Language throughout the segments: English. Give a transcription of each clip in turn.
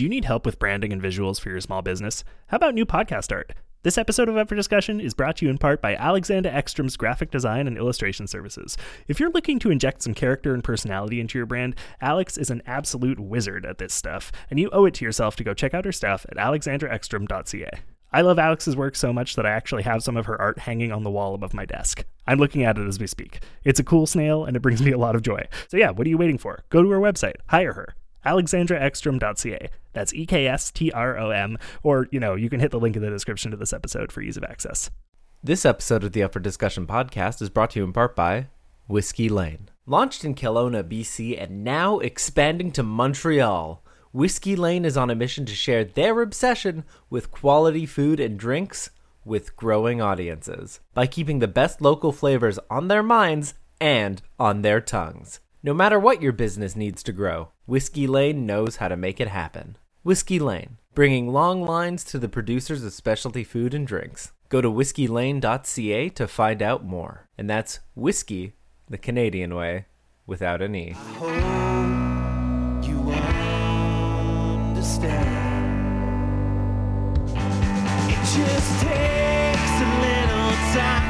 Do you need help with branding and visuals for your small business? How about new podcast art? This episode of Up for Discussion is brought to you in part by Alexandra Ekstrom's graphic design and illustration services. If you're looking to inject some character and personality into your brand, Alex is an absolute wizard at this stuff, and you owe it to yourself to go check out her stuff at alexandraekstrom.ca. I love Alex's work so much that I actually have some of her art hanging on the wall above my desk. I'm looking at it as we speak. It's a cool snail and it brings me a lot of joy. So, yeah, what are you waiting for? Go to her website, hire her alexandraekstrom.ca. That's E K S T R O M. Or, you know, you can hit the link in the description to this episode for ease of access. This episode of the Up for Discussion podcast is brought to you in part by Whiskey Lane. Launched in Kelowna, BC, and now expanding to Montreal, Whiskey Lane is on a mission to share their obsession with quality food and drinks with growing audiences by keeping the best local flavors on their minds and on their tongues. No matter what your business needs to grow, Whiskey Lane knows how to make it happen. Whiskey Lane, bringing long lines to the producers of specialty food and drinks. Go to whiskeylane.ca to find out more. And that's whiskey, the Canadian way, without an E. just takes a little time.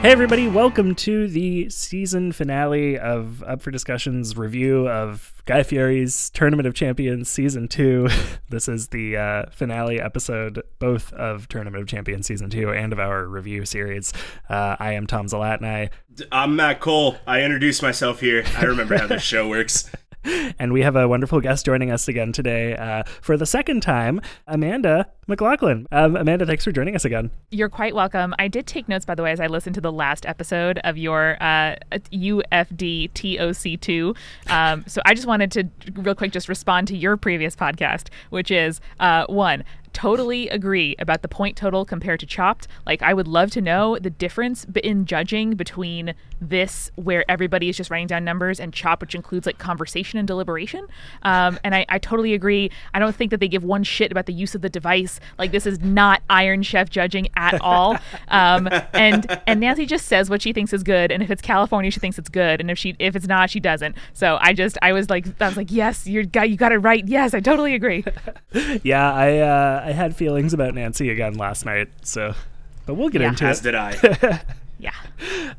Hey, everybody, welcome to the season finale of Up for Discussion's review of Guy Fieri's Tournament of Champions Season 2. This is the uh, finale episode, both of Tournament of Champions Season 2 and of our review series. Uh, I am Tom Zalatni, I'm Matt Cole. I introduced myself here. I remember how this show works. and we have a wonderful guest joining us again today uh, for the second time, Amanda McLaughlin. Um, Amanda, thanks for joining us again. You're quite welcome. I did take notes, by the way, as I listened to the last episode of your uh, UFD TOC2. Um, so I just wanted to, real quick, just respond to your previous podcast, which is uh, one, totally agree about the point total compared to Chopped. Like, I would love to know the difference in judging between this, where everybody is just writing down numbers, and Chopped, which includes like conversation and deliberation. Um, and I, I totally agree. I don't think that they give one shit about the use of the device. Like, this is not Iron Chef judging at all. Um, and and Nancy just says what she thinks is good, and if it's California, she thinks it's good, and if she if it's not, she doesn't. So I just I was like I was like yes, you got you got it right. Yes, I totally agree. Yeah, I uh, I had feelings about Nancy again last night, so but we'll get Yeah. into it. As it. did I. Yeah.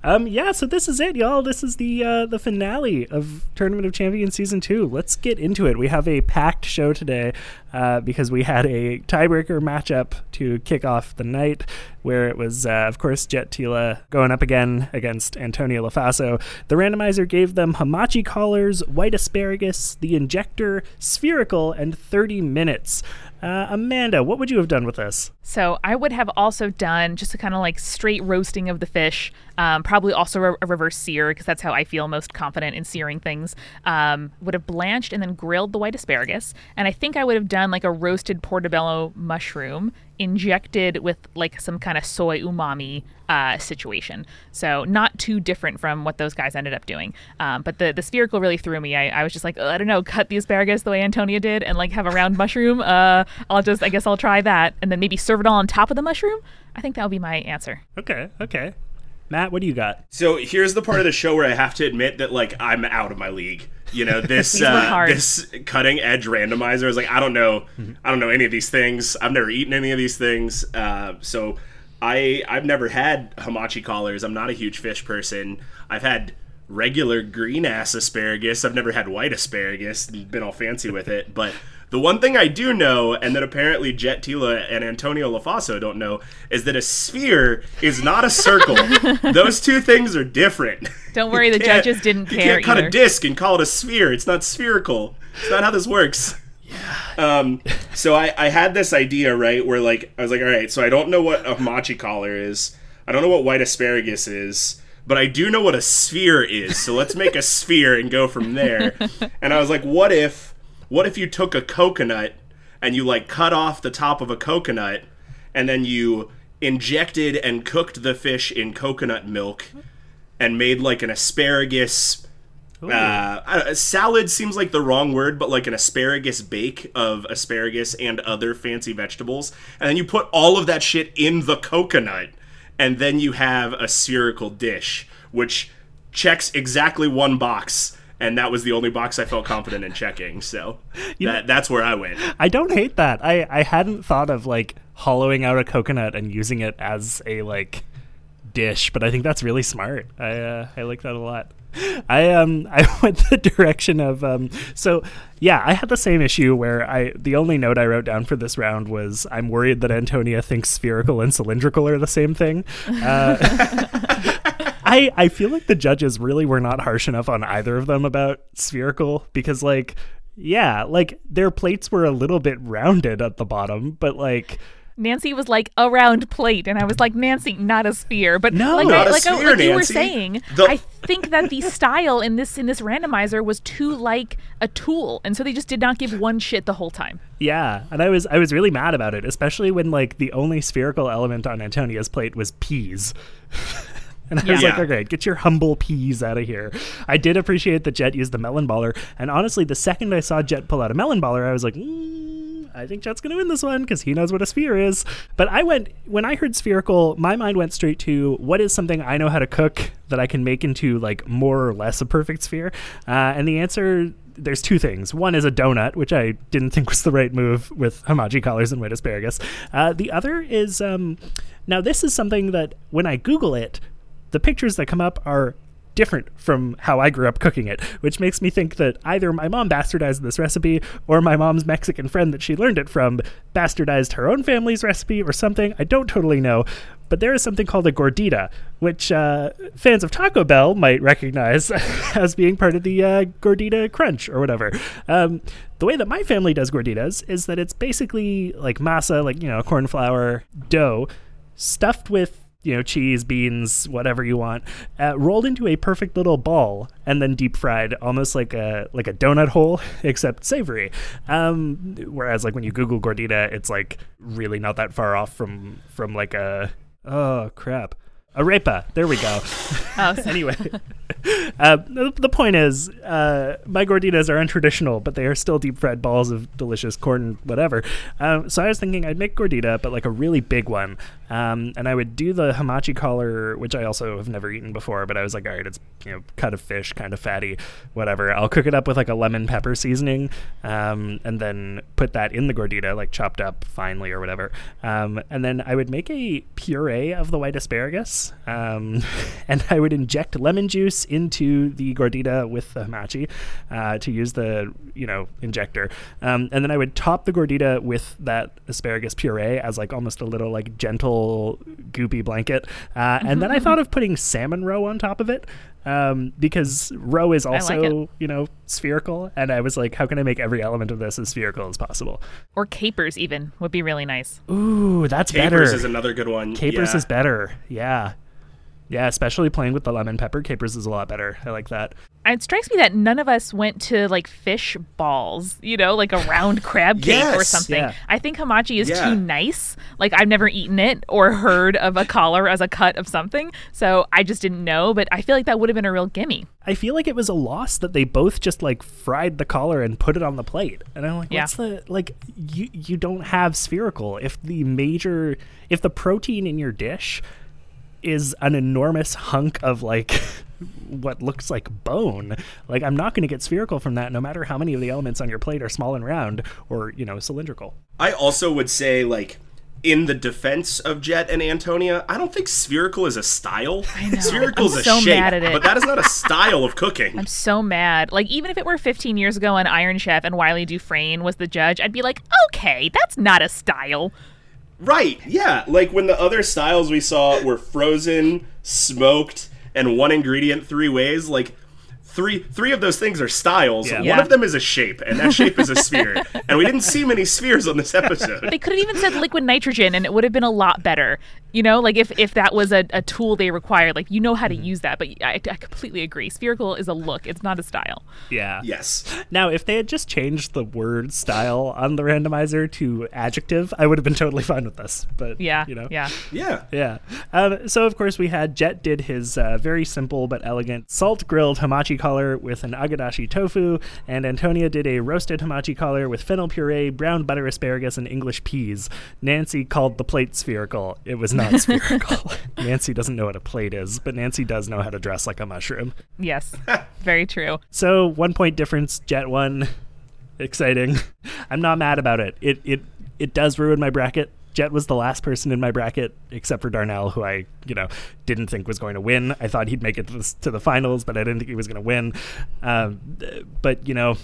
Um, yeah, so this is it, y'all. This is the uh, the finale of Tournament of Champions season two. Let's get into it. We have a packed show today uh, because we had a tiebreaker matchup to kick off the night, where it was, uh, of course, Jet Tila going up again against Antonia Lofaso. The randomizer gave them Hamachi collars, white asparagus, the injector, spherical, and 30 minutes. Uh, Amanda, what would you have done with this? So I would have also done just a kind of like straight roasting of the fish. Um, probably also a, a reverse sear because that's how I feel most confident in searing things. Um, would have blanched and then grilled the white asparagus, and I think I would have done like a roasted portobello mushroom injected with like some kind of soy umami uh, situation. So not too different from what those guys ended up doing. Um, but the the spherical really threw me. I, I was just like, "Ugh, I don't know, cut the asparagus the way Antonia did, and like have a round mushroom. Uh, I'll just, I guess I'll try that, and then maybe serve it all on top of the mushroom. I think that would be my answer. Okay, okay. Matt, what do you got? So here's the part of the show where I have to admit that like I'm out of my league. You know this uh, this cutting edge randomizer is like I don't know I don't know any of these things. I've never eaten any of these things. Uh, so I I've never had hamachi collars. I'm not a huge fish person. I've had regular green ass asparagus. I've never had white asparagus and been all fancy with it. But the one thing I do know, and that apparently Jet Tila and Antonia Lofaso don't know, is that a sphere is not a circle. Those two things are different. Don't worry, the judges didn't care. you can't cut either. a disc and call it a sphere. It's not spherical. It's not how this works. Um, so I, I had this idea, right, where like I was like, all right, so I don't know what a hamachi collar is. I don't know what white asparagus is, but I do know what a sphere is. So let's make a sphere and go from there. And I was like, what if what if you took a coconut and you like cut off the top of a coconut and then you injected and cooked the fish in coconut milk and made like an asparagus uh, salad seems like the wrong word, but like an asparagus bake of asparagus and other fancy vegetables, and then you put all of that shit in the coconut, and then you have a spherical dish, which checks exactly one box, and that was the only box I felt confident in checking. So that that's where I went. I don't hate that. I I hadn't thought of like hollowing out a coconut and using it as a like dish, but I think that's really smart. I uh, I like that a lot. I um I went the direction of um so yeah I had the same issue where I the only note I wrote down for this round was I'm worried that Antonia thinks spherical and cylindrical are the same thing. Uh, I I feel like the judges really were not harsh enough on either of them about spherical because like yeah like their plates were a little bit rounded at the bottom but like Nancy was like a round plate, and I was like, Nancy, not a sphere. But No. like, Not I, a like, oh, I- sphere, like you were saying, The- I think that the style in this in this randomizer was too like a tool, and so they just did not give one shit the whole time. Yeah, and I was I was really mad about it, especially when like the only spherical element on Antonia's plate was peas. And I was like, okay, get your humble peas out of here. I did appreciate that Jet used the melon baller, and honestly, the second I saw Jet pull out a melon baller, I was like, mm, I think Jet's gonna win this one because he knows what a sphere is. But I went when I heard spherical, my mind went straight to what is something I know how to cook that I can make into like more or less a perfect sphere, uh, and the answer there's two things. One is a donut, which I didn't think was the right move with hamachi collars and white asparagus. Uh, the other is um, now this is something that when I Google it, the pictures that come up are different from how I grew up cooking it, which makes me think that either my mom bastardized this recipe or my mom's Mexican friend that she learned it from bastardized her own family's recipe or something. I don't totally know. But there is something called a gordita, which uh, fans of Taco Bell might recognize as being part of the uh, gordita crunch or whatever. Um, the way that my family does gorditas is that it's basically like masa, like, you know, corn flour dough, stuffed with you know cheese beans whatever you want uh, rolled into a perfect little ball and then deep fried almost like a like a donut hole except savory. Um whereas like when you google gordita it's like really not that far off from from like a oh crap. Arepa. There we go. Oh, anyway. Uh, the, the point is uh, my gorditas are untraditional but they are still deep fried balls of delicious corn whatever. Um, so i was thinking i'd make gordita but like a really big one um, and i would do the hamachi collar which i also have never eaten before but i was like all right it's you know cut of fish kind of fatty whatever. I'll cook it up with like a lemon pepper seasoning um, and then put that in the gordita like chopped up finely or whatever. Um, and then i would make a puree of the white asparagus um, and i would inject lemon juice into the gordita with the hamachi uh, to use the you know injector. Um, and then i would top the gordita with that asparagus puree as like almost a little like gentle goopy blanket uh, and then i thought of putting salmon roe on top of it um, because roe is also it. you know spherical and i was like how can i make every element of this as spherical as possible or capers even would be really nice. ooh that's Capers better Capers is another good one. capers yeah. is better yeah yeah especially playing with the lemon pepper capers is a lot better i like that It strikes me that none of us went to like fish balls, you know, like a round crab cake or something. Yeah. I think hamachi is Yeah. too nice. Like I've never eaten it or heard of a collar as a cut of something, so I just didn't know. But I feel like that would have been a real gimme. I feel like it was a loss that they both just like fried the collar and put it on the plate. And I'm like, Yeah. what's the like you you don't have spherical. If the major if the protein in your dish is an enormous hunk of like what looks like bone, like I'm not going to get spherical from that no matter how many of the elements on your plate are small and round or, you know, cylindrical. I also would say like in the defense of Jet and Antonia, I don't think spherical is a style. I know. Spherical is I'm a so shape, mad at it. but that is not a style of cooking. I'm so mad. Like even if it were 15 years ago on Iron Chef and Wylie Dufresne was the judge, I'd be like, okay, that's not a style. Right, yeah. Like when the other styles we saw were frozen, smoked, and one ingredient three ways, like three three of those things are styles. Yeah. One Yeah. of them is a shape, and that shape is a sphere. And we didn't see many spheres on this episode. They could have even said liquid nitrogen and it would have been a lot better. You know, like if, if that was a, a tool they required, like you know how to Mm-hmm. use that. But I, I completely agree. Spherical is a look; it's not a style. Yeah. Yes. Now, if they had just changed the word style on the randomizer to adjective, I would have been totally fine with this. But Yeah, you know, yeah. Yeah. Yeah. Um, so, of course, we had Jet did his uh, very simple but elegant salt grilled hamachi collar with an agedashi tofu, and Antonia did a roasted hamachi collar with fennel puree, brown butter asparagus, and English peas. Nancy called the plate spherical. It was not spherical. Nancy doesn't know what a plate is, but Nancy does know how to dress like a mushroom. Yes, very true. So, one point difference, Jet one. Exciting. I'm not mad about it. It it it does ruin my bracket. Jet was the last person in my bracket, except for Darnell, who I, you know, didn't think was going to win. I thought he'd make it to the, to the finals, but I didn't think he was going to win. Um, but you know,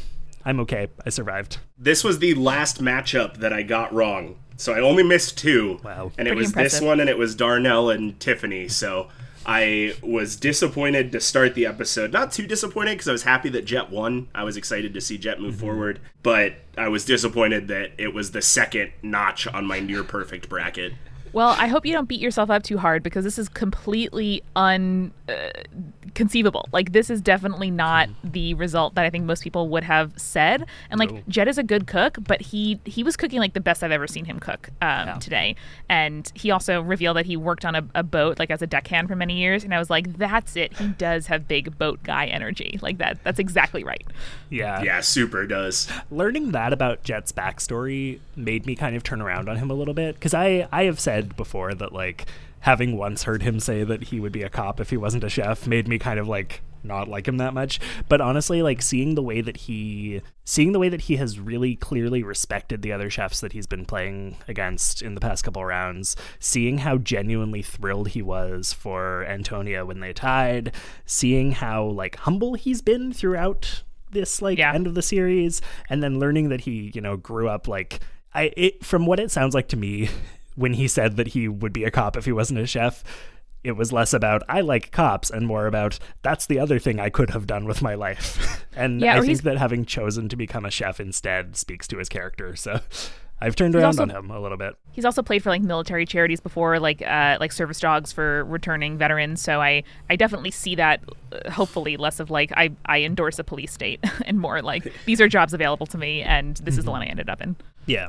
I'm okay. I survived. This was the last matchup that I got wrong. So I only missed two. Wow. And it Pretty was this one and it was Darnell and Tiffany. So I was disappointed to start the episode. Not too disappointed because I was happy that Jet won. I was excited to see Jet move mm-hmm. forward. But I was disappointed that it was the second notch on my near perfect bracket. Well, I hope you don't beat yourself up too hard because this is completely unconceivable. like this is definitely not the result that I think most people would have said. And like Jet is a good cook, but he he was cooking like the best I've ever seen him cook um, today. And he also revealed that he worked on a, a boat like as a deckhand for many years. And I was like, that's it. He does have big boat guy energy. Like that. That's exactly right. Yeah. Yeah, super does. learning that about Jet's backstory made me kind of turn around on him a little bit because I I have said before that like having once heard him say that he would be a cop if he wasn't a chef made me kind of like not like him that much but honestly like seeing the way that he seeing the way that he has really clearly respected the other chefs that he's been playing against in the past couple rounds seeing how genuinely thrilled he was for Antonia when they tied seeing how like humble he's been throughout this like Yeah. end of the series and then learning that he you know grew up like i it from what it sounds like to me when he said that he would be a cop if he wasn't a chef it was less about i like cops and more about that's the other thing i could have done with my life and Yeah, i think he's- that having chosen to become a chef instead speaks to his character so i've turned around also- on him a little bit He's also played for like military charities before, like uh, like service dogs for returning veterans. So I I definitely see that. Uh, hopefully, less of like I I endorse a police state, and more like these are jobs available to me, and this is the one I ended up in. yeah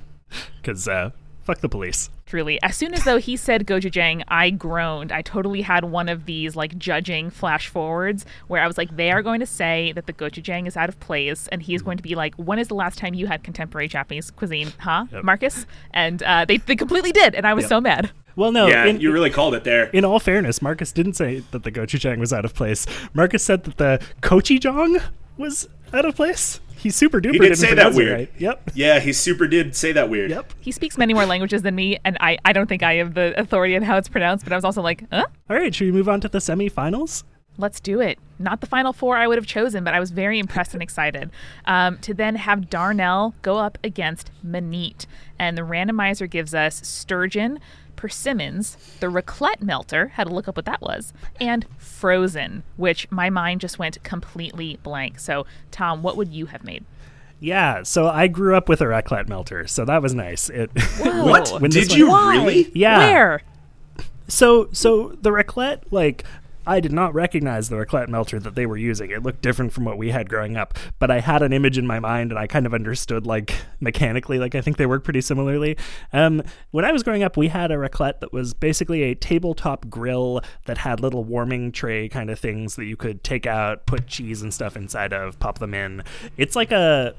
because uh fuck the police Truly, as soon as though he said gochujang, I groaned. I totally had one of these like judging flash forwards where I was like, they are going to say that the gochujang is out of place, and he's going to be like, when is the last time you had contemporary Japanese cuisine, huh, Marcus? And uh, they they completely did, and I was Yep. so mad. well no yeah, in- you really called it there. in all fairness, Marcus didn't say that the gochujang was out of place. Marcus said that the kochijang was out of place. He super duper He didn't say that pronounce it weird. right. Yep. Yeah, he super did say that weird. Yep. He speaks many more languages than me, and I, I don't think I have the authority on how it's pronounced, but I was also like, huh? All right, should we move on to the semifinals? Let's do it. Not the final four I would have chosen, but I was very impressed and excited um, to then have Darnell go up against Maneet. And the randomizer gives us Sturgeon, Persimmons, the Raclette Melter, had to look up what that was, and Frozen, which my mind just went completely blank. So, Tom, what would you have made? Yeah, so I grew up with a raclette melter, so that was nice. It What? when Did one- you Why? really? Yeah. Where? So so the raclette like I did not recognize the raclette melter that they were using. It looked different from what we had growing up, but I had an image in my mind and I kind of understood like mechanically like I think they work pretty similarly. Um when I was growing up, we had a raclette that was basically a tabletop grill that had little warming tray kind of things that you could take out, put cheese and stuff inside of, pop them in. It's like a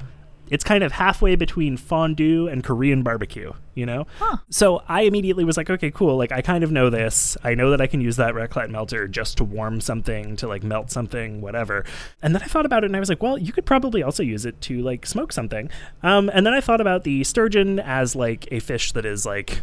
it's kind of halfway between fondue and Korean barbecue, you know? So I immediately was like, okay, cool. Like, I kind of know this. I know that I can use that raclette melter just to warm something, to like melt something, whatever. And then I thought about it and I was like, well, you could probably also use it to like smoke something. Um, and then I thought about the sturgeon as like a fish that is like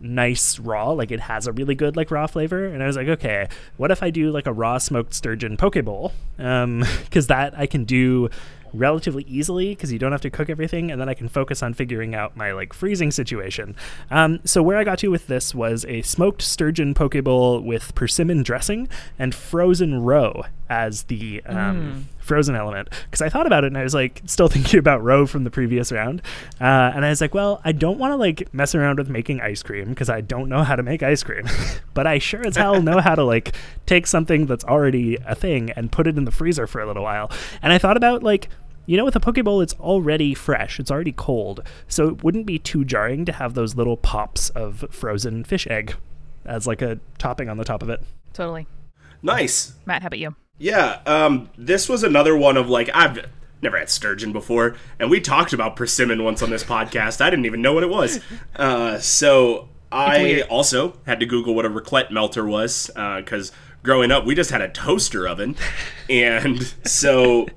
nice raw like it has a really good like raw flavor and i was like okay what if i do like a raw smoked sturgeon poke bowl um because that i can do relatively easily because you don't have to cook everything, and then I can focus on figuring out my like freezing situation. Um, so where I got to with this was a smoked sturgeon poke bowl with persimmon dressing and frozen roe as the um, frozen element because I thought about it and I was like still thinking about roe from the previous round, uh, and I was like, well, I don't want to like mess around with making ice cream because I don't know how to make ice cream, but I sure as hell know how to like take something that's already a thing and put it in the freezer for a little while. And I thought about like you know, with a poke bowl, it's already fresh. It's already cold. So it wouldn't be too jarring to have those little pops of frozen fish egg as like a topping on the top of it. Totally. Nice. Matt, how about you? Yeah, um, this was another one of like I've never had sturgeon before, and we talked about persimmon once on this podcast. I didn't even know what it was. Uh, so I also had to Google what a raclette melter was because growing up we just had a toaster oven, and so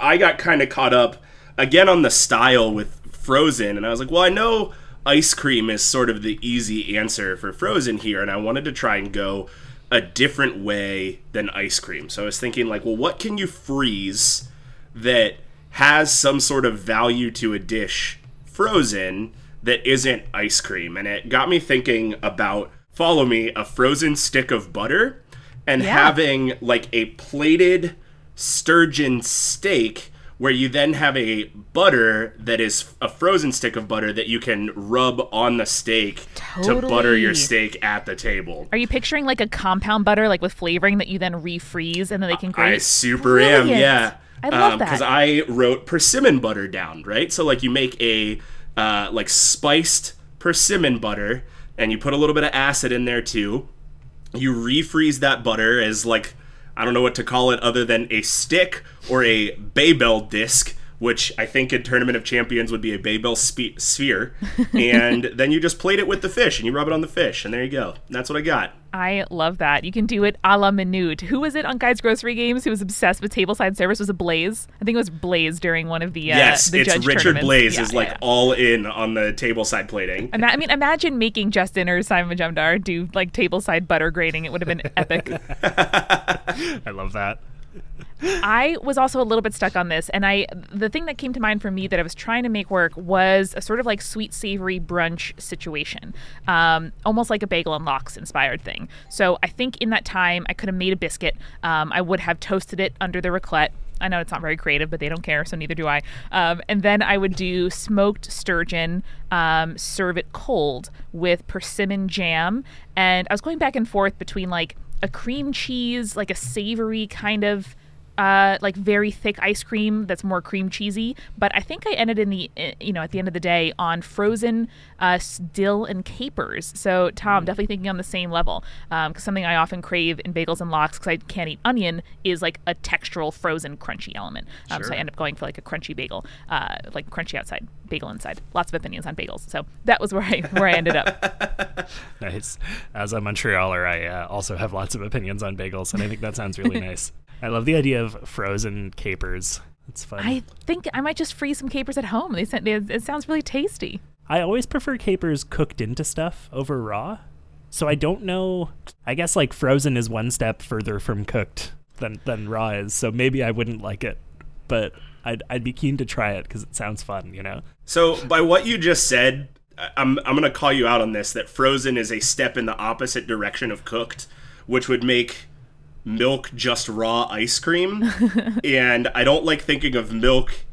I got kind of caught up again on the style with Frozen, and I was like, well, I know ice cream is sort of the easy answer for Frozen here, and I wanted to try and go a different way than ice cream. So I was thinking, like, well, what can you freeze that has some sort of value to a dish frozen that isn't ice cream? And it got me thinking about, follow me, a frozen stick of butter and Yeah. having like a plated sturgeon steak where you then have a butter that is a frozen stick of butter that you can rub on the steak to butter your steak at the table. Are you picturing like a compound butter, like with flavoring that you then refreeze and then they can grate? I super am, yeah. I love that. Because I wrote persimmon butter down, right? So like you make a uh, like spiced persimmon butter, and you put a little bit of acid in there too. You refreeze that butter as like I don't know what to call it other than a stick or a Babel disc. Which I think in Tournament of Champions would be a Babel spe- sphere, and then you just plate it with the fish and you rub it on the fish, and there you go. That's what I got. I love that. You can do it a la minute. Who was it on Guys Grocery Games who was obsessed with tableside service? Was it Blais? I think it was Blais during one of the uh, yes, the it's judge Richard tournaments. Blais Yeah, is like yeah. all in on the tableside plating. I mean, imagine making Justin or Simon Majumdar do like tableside butter grating. It would have been epic. I love that. I was also a little bit stuck on this, and I the thing that came to mind for me that I was trying to make work was a sort of like sweet savory brunch situation, um, almost like a bagel and lox inspired thing. So I think in that time I could have made a biscuit. Um, I would have toasted it under the raclette. I know it's not very creative, but they don't care, so neither do I. Um, and then I would do smoked sturgeon, um, serve it cold with persimmon jam. And I was going back and forth between like a cream cheese, like a savory kind of uh, like very thick ice cream that's more cream cheesy. But I think I ended in the uh, you know at the end of the day on frozen uh, dill and capers. So Tom, definitely thinking on the same level because something I often crave in bagels and lox because I can't eat onion is like a textural frozen crunchy element. Um, So I end up going for like a crunchy bagel, uh, like crunchy outside, bagel inside. Lots of opinions on bagels. So that was where I where I ended up. Nice. As a Montrealer, I uh, also have lots of opinions on bagels, and I think that sounds really nice. I love the idea of frozen capers. It's fun. I think I might just freeze some capers at home. They sent. They, it sounds really tasty. I always prefer capers cooked into stuff over raw. So I don't know. I guess like frozen is one step further from cooked than than raw is. So maybe I wouldn't like it, but I'd I'd be keen to try it because it sounds fun. You know. So, by what you just said, I'm I'm gonna call you out on this. That frozen is a step in the opposite direction of cooked, which would make milk just raw ice cream. and I don't like thinking of milk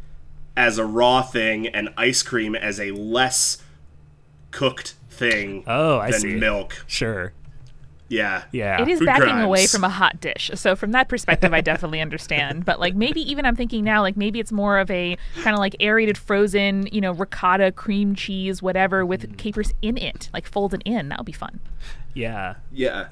as a raw thing and ice cream as a less cooked thing Oh, I than see. milk. Sure. Yeah. Yeah. It is Food backing away from a hot dish. So from that perspective, I definitely understand. But like maybe even I'm thinking now, like maybe it's more of a kind of like aerated frozen, you know, ricotta, cream cheese, whatever, with mm. capers in it, like folded in. That would be fun. Yeah. Yeah.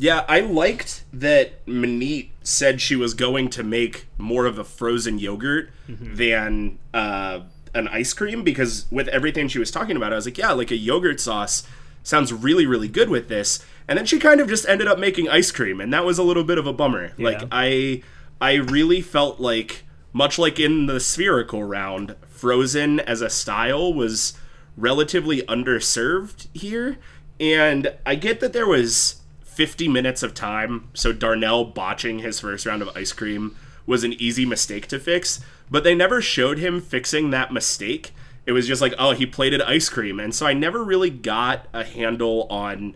Yeah, I liked that Maneet said she was going to make more of a frozen yogurt than uh, an ice cream because with everything she was talking about, I was like, yeah, like a yogurt sauce sounds really, really good with this. And then she kind of just ended up making ice cream, and that was a little bit of a bummer. Like I I really felt like much like in the spherical round, frozen as a style was relatively underserved here. And I get that there was 50 minutes of time, so Darnell botching his first round of ice cream was an easy mistake to fix. but they never showed him fixing that mistake. It was just like, oh, he plated ice cream. And so I never really got a handle on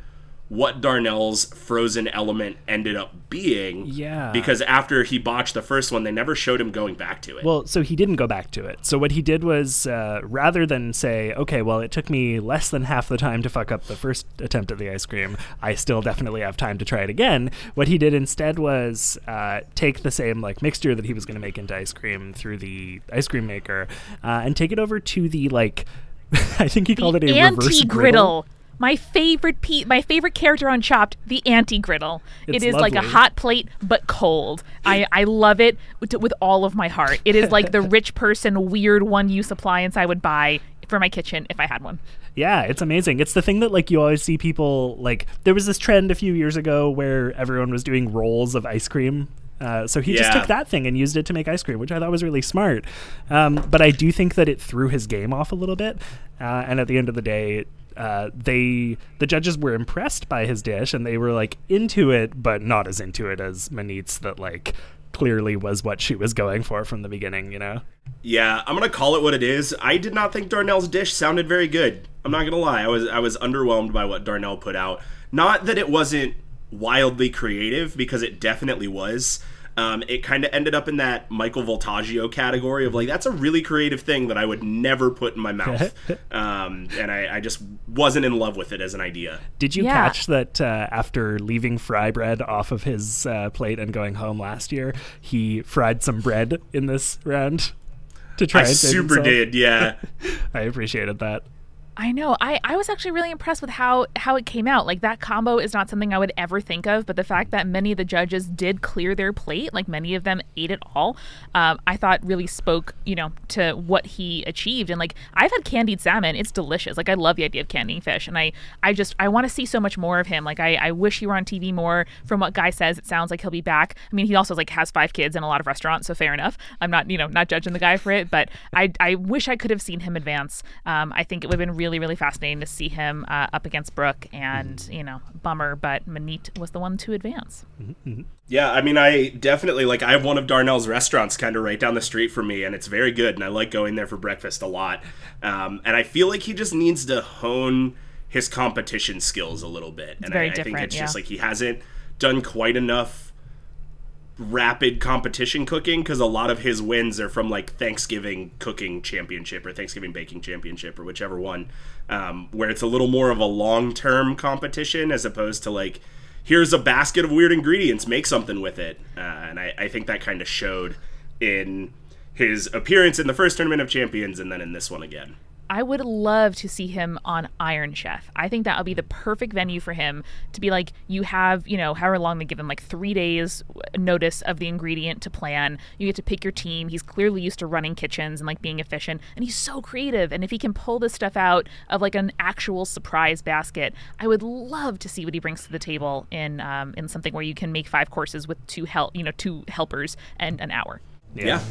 what Darnell's frozen element ended up being. Yeah. Because after he botched the first one, they never showed him going back to it. Well, so he didn't go back to it. So what he did was, uh, rather than say, okay, well, it took me less than half the time to fuck up the first attempt at the ice cream, I still definitely have time to try it again. What he did instead was uh, take the same like mixture that he was going to make into ice cream through the ice cream maker uh, and take it over to the like. I think he called it a reverse griddle. Griddle. My favorite pe- my favorite character on Chopped, the anti griddle. It's It is like a hot plate but cold. I I love it with, with all of my heart. It is like the rich person weird one use appliance I would buy for my kitchen if I had one. Yeah, it's amazing. It's the thing that like you always see people like. There was this trend a few years ago where everyone was doing rolls of ice cream. Uh, so he just took that thing and used it to make ice cream, which I thought was really smart. Um, but I do think that it threw his game off a little bit. Uh, and at the end of the day, uh, they the judges were impressed by his dish and they were like into it, but not as into it as Maneet's that like clearly was what she was going for from the beginning. You know. Yeah, I'm gonna call it what it is. I did not think Darnell's dish sounded very good. I'm not gonna lie. I was I was underwhelmed by what Darnell put out. Not that it wasn't wildly creative, because it definitely was. Um, it kind of ended up in that Michael Voltaggio category of like that's a really creative thing that I would never put in my mouth, um, and I, I just wasn't in love with it as an idea. Did you Yeah. catch that uh, after leaving fry bread off of his uh, plate and going home last year, he fried some bread in this round to try I and super himself? did, yeah. I appreciated that. I know. I, I was actually really impressed with how how it came out. Like that combo is not something I would ever think of, but the fact that many of the judges did clear their plate, like many of them ate it all, um, I thought really spoke, you know, to what he achieved. And like I've had candied salmon; it's delicious. Like I love the idea of candying fish, and I I just I want to see so much more of him. Like I I wish he were on TV more. From what Guy says, it sounds like he'll be back. I mean, he also like has five kids and a lot of restaurants, so fair enough. I'm not you know not judging the guy for it, but I I wish I could have seen him advance. Um, I think it would have been really really really fascinating to see him uh, up against Brooke, and you know bummer, but Maneet was the one to advance. Yeah, I mean, I definitely like. I have one of Darnell's restaurants kind of right down the street from me, and it's very good, and I like going there for breakfast a lot. Um, and I feel like he just needs to hone his competition skills a little bit, and very I, I think different, it's just like he hasn't done quite enough rapid competition cooking because a lot of his wins are from like Thanksgiving cooking championship or Thanksgiving baking championship or whichever one, um, where it's a little more of a long term competition as opposed to like here's a basket of weird ingredients, make something with it. Uh, and I, I think that kind of showed in his appearance in the first tournament of champions and then in this one again. I would love to see him on Iron Chef. I think that would be the perfect venue for him to be like, you have, you know, however long they give him, like three days notice of the ingredient to plan. You get to pick your team. He's clearly used to running kitchens and like being efficient, and he's so creative. And if he can pull this stuff out of like an actual surprise basket, I would love to see what he brings to the table in um, in something where you can make five courses with two help, you know, two helpers and an hour. yeah.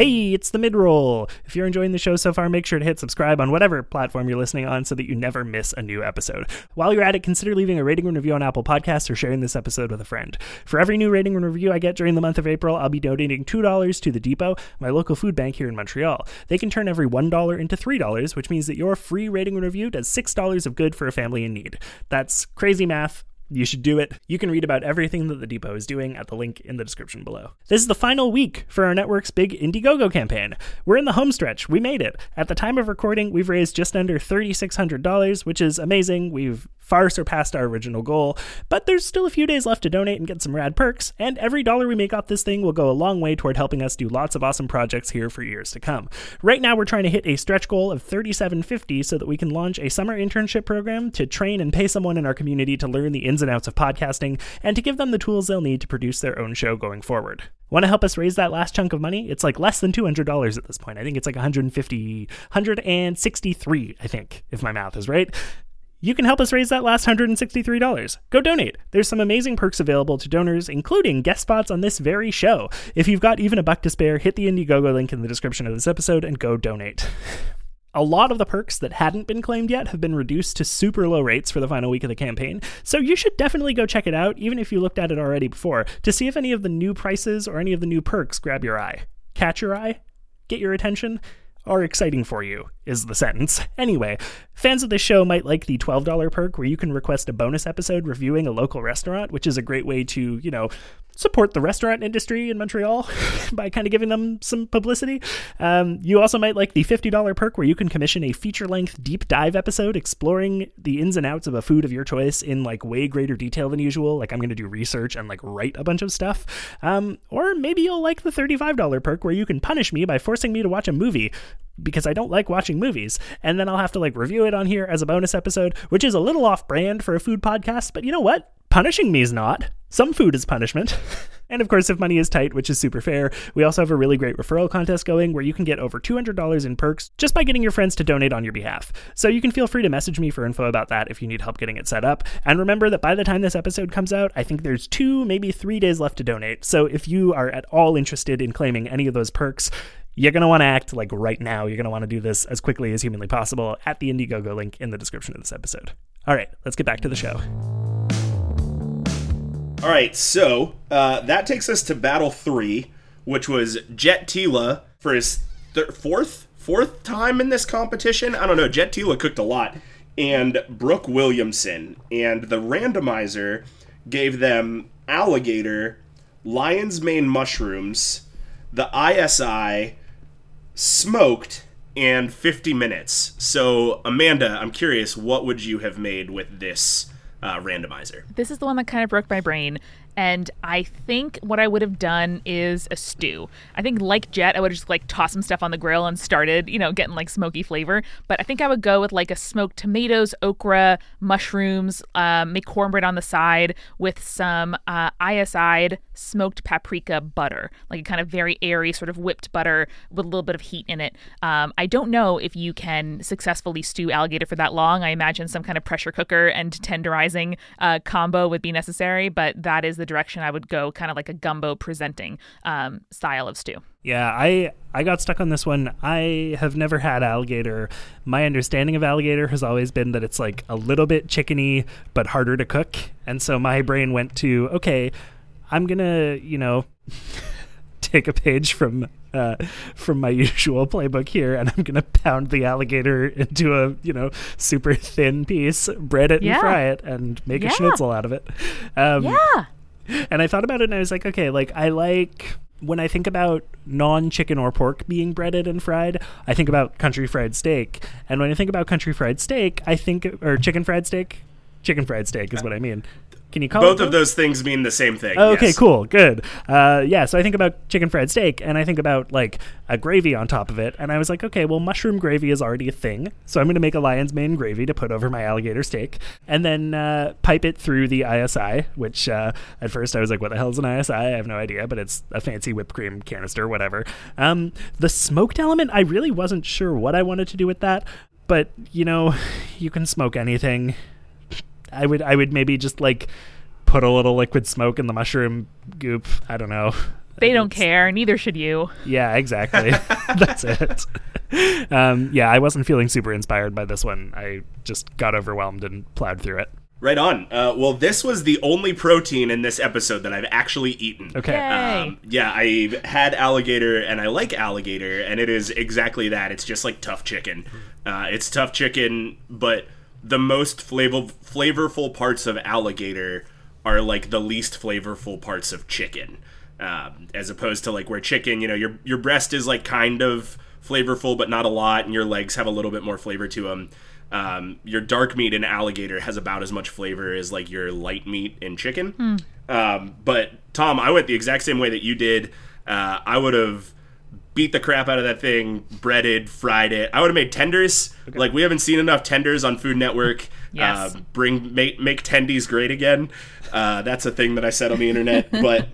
Hey, it's the mid roll. If you're enjoying the show so far, make sure to hit subscribe on whatever platform you're listening on so that you never miss a new episode. While you're at it, consider leaving a rating and review on Apple Podcasts or sharing this episode with a friend. For every new rating and review I get during the month of April, I'll be donating $2 to the Depot, my local food bank here in Montreal. They can turn every $1 into $3, which means that your free rating and review does $6 of good for a family in need. That's crazy math. You should do it. You can read about everything that the Depot is doing at the link in the description below. This is the final week for our network's big Indiegogo campaign. We're in the home stretch. We made it. At the time of recording, we've raised just under $3,600, which is amazing. We've far surpassed our original goal, but there's still a few days left to donate and get some rad perks, and every dollar we make off this thing will go a long way toward helping us do lots of awesome projects here for years to come. Right now, we're trying to hit a stretch goal of 3750 so that we can launch a summer internship program to train and pay someone in our community to learn the ins and outs of podcasting and to give them the tools they'll need to produce their own show going forward. Want to help us raise that last chunk of money? It's like less than $200 at this point. I think it's like 150 163, I think, if my math is right. You can help us raise that last $163. Go donate. There's some amazing perks available to donors, including guest spots on this very show. If you've got even a buck to spare, hit the Indiegogo link in the description of this episode and go donate. A lot of the perks that hadn't been claimed yet have been reduced to super low rates for the final week of the campaign, so you should definitely go check it out, even if you looked at it already before, to see if any of the new prices or any of the new perks grab your eye. Catch your eye? Get your attention? Are exciting for you, is the sentence. Anyway, fans of this show might like the $12 perk where you can request a bonus episode reviewing a local restaurant, which is a great way to, you know, support the restaurant industry in Montreal by kind of giving them some publicity. Um, you also might like the $50 perk where you can commission a feature length deep dive episode exploring the ins and outs of a food of your choice in like way greater detail than usual. Like I'm going to do research and like write a bunch of stuff. Um, or maybe you'll like the $35 perk where you can punish me by forcing me to watch a movie because I don't like watching movies. And then I'll have to like review it on here as a bonus episode, which is a little off brand for a food podcast. But you know what? Punishing me is not. Some food is punishment. and of course, if money is tight, which is super fair, we also have a really great referral contest going where you can get over $200 in perks just by getting your friends to donate on your behalf. So you can feel free to message me for info about that if you need help getting it set up. And remember that by the time this episode comes out, I think there's two, maybe three days left to donate. So if you are at all interested in claiming any of those perks, you're going to want to act like right now. You're going to want to do this as quickly as humanly possible at the Indiegogo link in the description of this episode. All right, let's get back to the show. All right, so uh, that takes us to Battle Three, which was Jet Tila for his thir- fourth fourth time in this competition. I don't know. Jet Tila cooked a lot, and Brooke Williamson, and the randomizer gave them alligator, lion's mane mushrooms, the ISI, smoked, and 50 minutes. So Amanda, I'm curious, what would you have made with this uh, randomizer? This is the one that kind of broke my brain. And I think what I would have done is a stew. I think, like Jet, I would just like tossed some stuff on the grill and started, you know, getting like smoky flavor. But I think I would go with like a smoked tomatoes, okra, mushrooms, um, make cornbread on the side with some uh, ISI'd smoked paprika butter, like a kind of very airy sort of whipped butter with a little bit of heat in it. Um, I don't know if you can successfully stew alligator for that long. I imagine some kind of pressure cooker and tenderizing uh, combo would be necessary, but that is the direction I would go, kind of like a gumbo presenting um, style of stew. Yeah, I I got stuck on this one. I have never had alligator. My understanding of alligator has always been that it's like a little bit chickeny but harder to cook. And so my brain went to, okay, I'm going to, you know, take a page from uh, from my usual playbook here and I'm going to pound the alligator into a, you know, super thin piece, bread it Yeah. and fry it and make Yeah. a schnitzel out of it. Um, Yeah. and I thought about it and I was like, okay, like I like when I think about non chicken or pork being breaded and fried, I think about country fried steak. And when I think about country fried steak, I think or chicken fried steak, chicken fried steak is what I mean. Can you call it Both of those things mean the same thing. Oh, okay, yes. cool, good. Uh, yeah, so I think about chicken fried steak, and I think about like a gravy on top of it, and I was like, okay, well, mushroom gravy is already a thing, so I'm going to make a lion's mane gravy to put over my alligator steak, and then uh, pipe it through the ISI, which uh, at first I was like, what the hell is an ISI? I have no idea, but it's a fancy whipped cream canister, whatever. Um, the smoked element, I really wasn't sure what I wanted to do with that, but you know, you can smoke anything. I would I would maybe just like put a little liquid smoke in the mushroom goop. I don't know. They don't care, neither should you. Yeah, exactly. That's it. Um, yeah, I wasn't feeling super inspired by this one. I just got overwhelmed and plowed through it. Right on. Uh, well, this was the only protein in this episode that I've actually eaten. Okay. Um, yeah, I've had alligator and I like alligator, and it is exactly that. It's just like tough chicken. Uh, it's tough chicken, but the most flavor- flavorful parts of alligator are like the least flavorful parts of chicken. Um, as opposed to like where chicken, you know, your your breast is like kind of flavorful, but not a lot, and your legs have a little bit more flavor to them. Um, your dark meat in alligator has about as much flavor as like your light meat in chicken. Um, but Tom, I went the exact same way that you did. Uh, I would have beat the crap out of that thing, breaded, fried it. I would have made tenders. Like we haven't seen enough tenders on Food Network. Yes. Uh, bring make make tendies great again. Uh, that's a thing that I said on the internet. But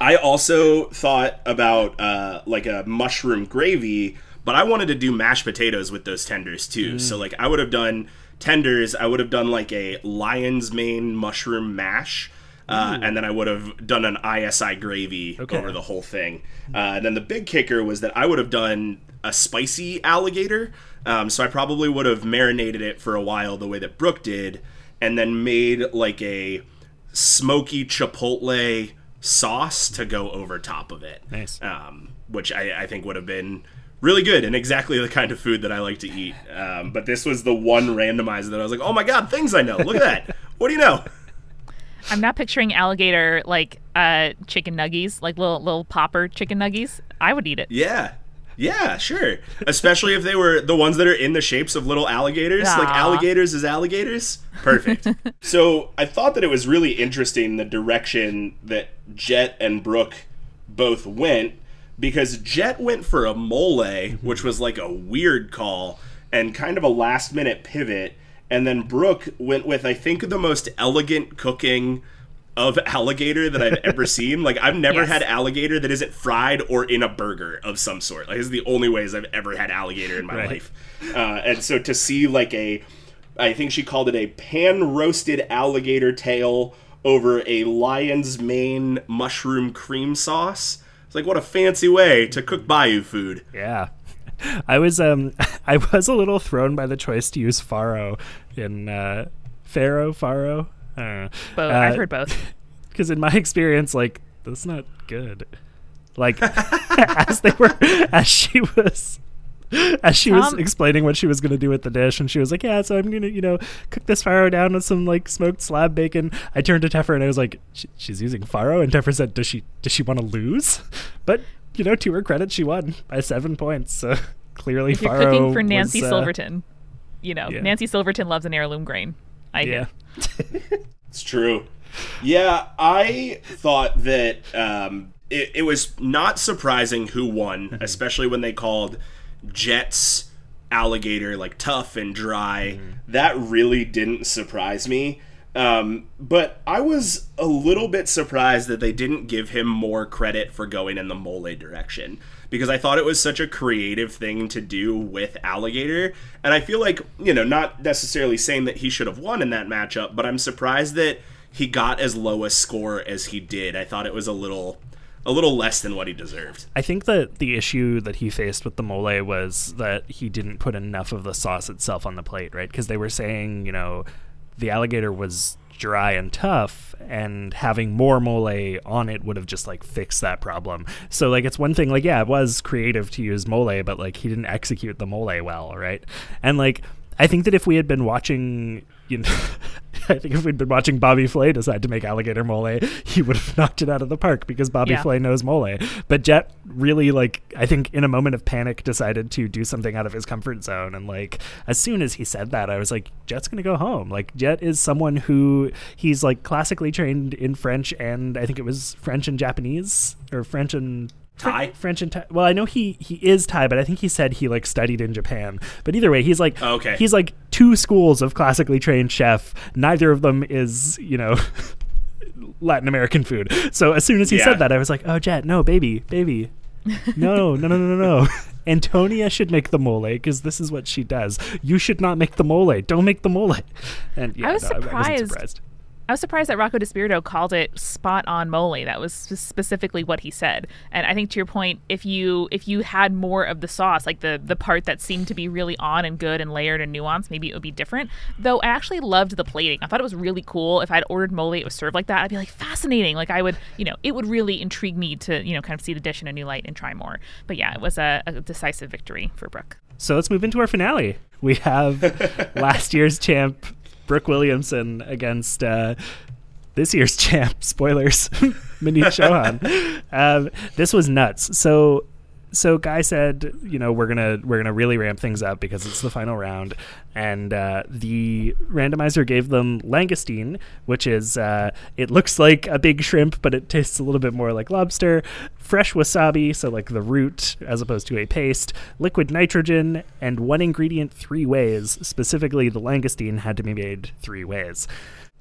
I also thought about uh, like a mushroom gravy, but I wanted to do mashed potatoes with those tenders too. So like I would have done tenders. I would have done like a lion's mane mushroom mash. Uh, and then I would have done an ISI gravy Okay. over the whole thing. Uh, and then the big kicker was that I would have done a spicy alligator. Um, so I probably would have marinated it for a while the way that Brooke did, and then made like a smoky chipotle sauce to go over top of it. Nice. Um, which I, I think would have been really good and exactly the kind of food that I like to eat. Um, but this was the one randomizer that I was like, oh my god, things I know. Look at that. What do you know? I'm not picturing alligator like uh, chicken nuggies, like little little popper chicken nuggies. I would eat it. Yeah. Yeah, sure. Especially if they were the ones that are in the shapes of little alligators, like alligators as alligators. Perfect. so I thought that it was really interesting the direction that Jet and Brooke both went because Jet went for a mole, which was like a weird call and kind of a last minute pivot. And then Brooke went with, I think, the most elegant cooking of alligator that I've ever seen. Like I've never Yes. had alligator that isn't fried or in a burger of some sort. Like this is the only ways I've ever had alligator in my Right. life. Uh, and so to see like a, I think she called it a pan roasted alligator tail over a lion's mane mushroom cream sauce. It's like what a fancy way to cook bayou food. Yeah. I was um I was a little thrown by the choice to use farro in uh Pharaoh, Faro. Uh, both. Uh, I've heard both. because in my experience, like that's not good. Like as they were, as she was, as she was Um, explaining what she was going to do with the dish, and she was like, "Yeah, so I'm gonna, you know, cook this farro down with some like smoked slab bacon." I turned to Teffer and I was like, "She's using farro," and Teffer said, "Does she? Does she want to lose?" But you know, to her credit, she won by seven points. So clearly, If you're farro cooking for Nancy was, uh, Silverton, you know, yeah. Nancy Silverton loves an heirloom grain. I Yeah. hear. It's true. Yeah, I thought that um, it, it was not surprising who won, especially when they called Jet's alligator like tough and dry. That really didn't surprise me. Um, but I was a little bit surprised that they didn't give him more credit for going in the mole direction because I thought it was such a creative thing to do with alligator. And I feel like, you know, not necessarily saying that he should have won in that matchup, but I'm surprised that he got as low a score as he did. I thought it was a little a little less than what he deserved. I think that the issue that he faced with the mole was that he didn't put enough of the sauce itself on the plate, right? Because they were saying, you know, the alligator was dry and tough, and having more mole on it would have just like fixed that problem. So, like, it's one thing, like, yeah, it was creative to use mole, but like, he didn't execute the mole well, right? And like, I think that if we had been watching, you know, I think if we'd been watching Bobby Flay decide to make alligator mole, he would have knocked it out of the park because Bobby Yeah. Flay knows mole. But Jet really, like, I think in a moment of panic decided to do something out of his comfort zone. And like, as soon as he said that, I was like, Jet's gonna go home. Like, Jet is someone who he's like classically trained in French and I think it was French and Japanese or French and Thai? French and Thai. Well, I know he he is Thai, but I think he said he like studied in Japan. But either way, he's like oh, Okay. he's like two schools of classically trained chef. Neither of them is you know Latin American food. So as soon as he Yeah. said that, I was like, oh Jet, no, baby, baby, no, no, no, no, no, no. Antonia should make the mole because this is what she does. You should not make the mole. Don't make the mole. And yeah, I was no, I wasn't surprised. Surprised. I was surprised that Rocco DeSpirito called it spot on mole. That was specifically what he said. And I think to your point, if you if you had more of the sauce, like the the part that seemed to be really on and good and layered and nuanced, maybe it would be different. Though I actually loved the plating. I thought it was really cool. If I'd ordered mole, it was served like that. I'd be like fascinating. Like I would, you know, it would really intrigue me to you know kind of see the dish in a new light and try more. But yeah, it was a, a decisive victory for Brooke. So let's move into our finale. We have last year's champ Brooke Williamson against uh, this year's champ. Spoilers, Maneet Chauhan. Um, this was nuts. So, so Guy said, you know, we're gonna we're gonna really ramp things up because it's the final round, and uh, the randomizer gave them langoustine, which is uh, it looks like a big shrimp, but it tastes a little bit more like lobster. Fresh wasabi, so like the root as opposed to a paste, liquid nitrogen, and one ingredient three ways. Specifically, the langoustine had to be made three ways.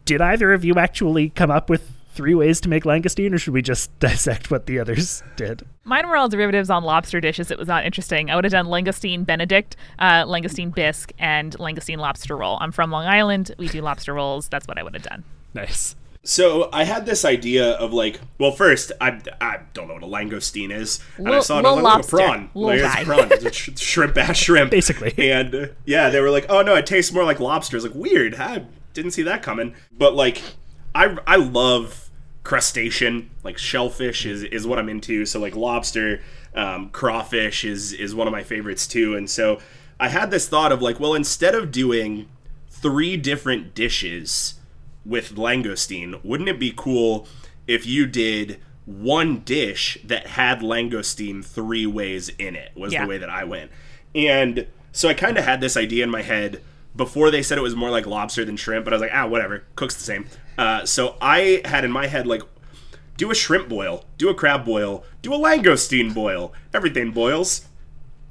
Did either of you actually come up with three ways to make langoustine, or should we just dissect what the others did? Mine were all derivatives on lobster dishes. It was not interesting. I would have done langoustine Benedict, uh, langoustine bisque, and langoustine lobster roll. I'm from Long Island. We do lobster rolls. That's what I would have done. Nice. So I had this idea of like, well, first I, I don't know what a langoustine is, and I saw it and I was like, a prawn, Lil like, a prawn, it's a sh- shrimp ass shrimp, Basically. And uh, yeah, they were like, oh no, it tastes more like lobster. It's like weird. I didn't see that coming. But like, I I love crustacean, like shellfish is is what I'm into. So like lobster, um, crawfish is is one of my favorites too. And so I had this thought of like, well, instead of doing three different dishes with langoustine, wouldn't it be cool if you did one dish that had langoustine three ways in it? Was Yeah. the way that I went. And so I kind of had this idea in my head before they said it was more like lobster than shrimp, but I was like, ah, whatever, cooks the same. Uh, so I had in my head like, do a shrimp boil, do a crab boil, do a langoustine boil. Everything boils.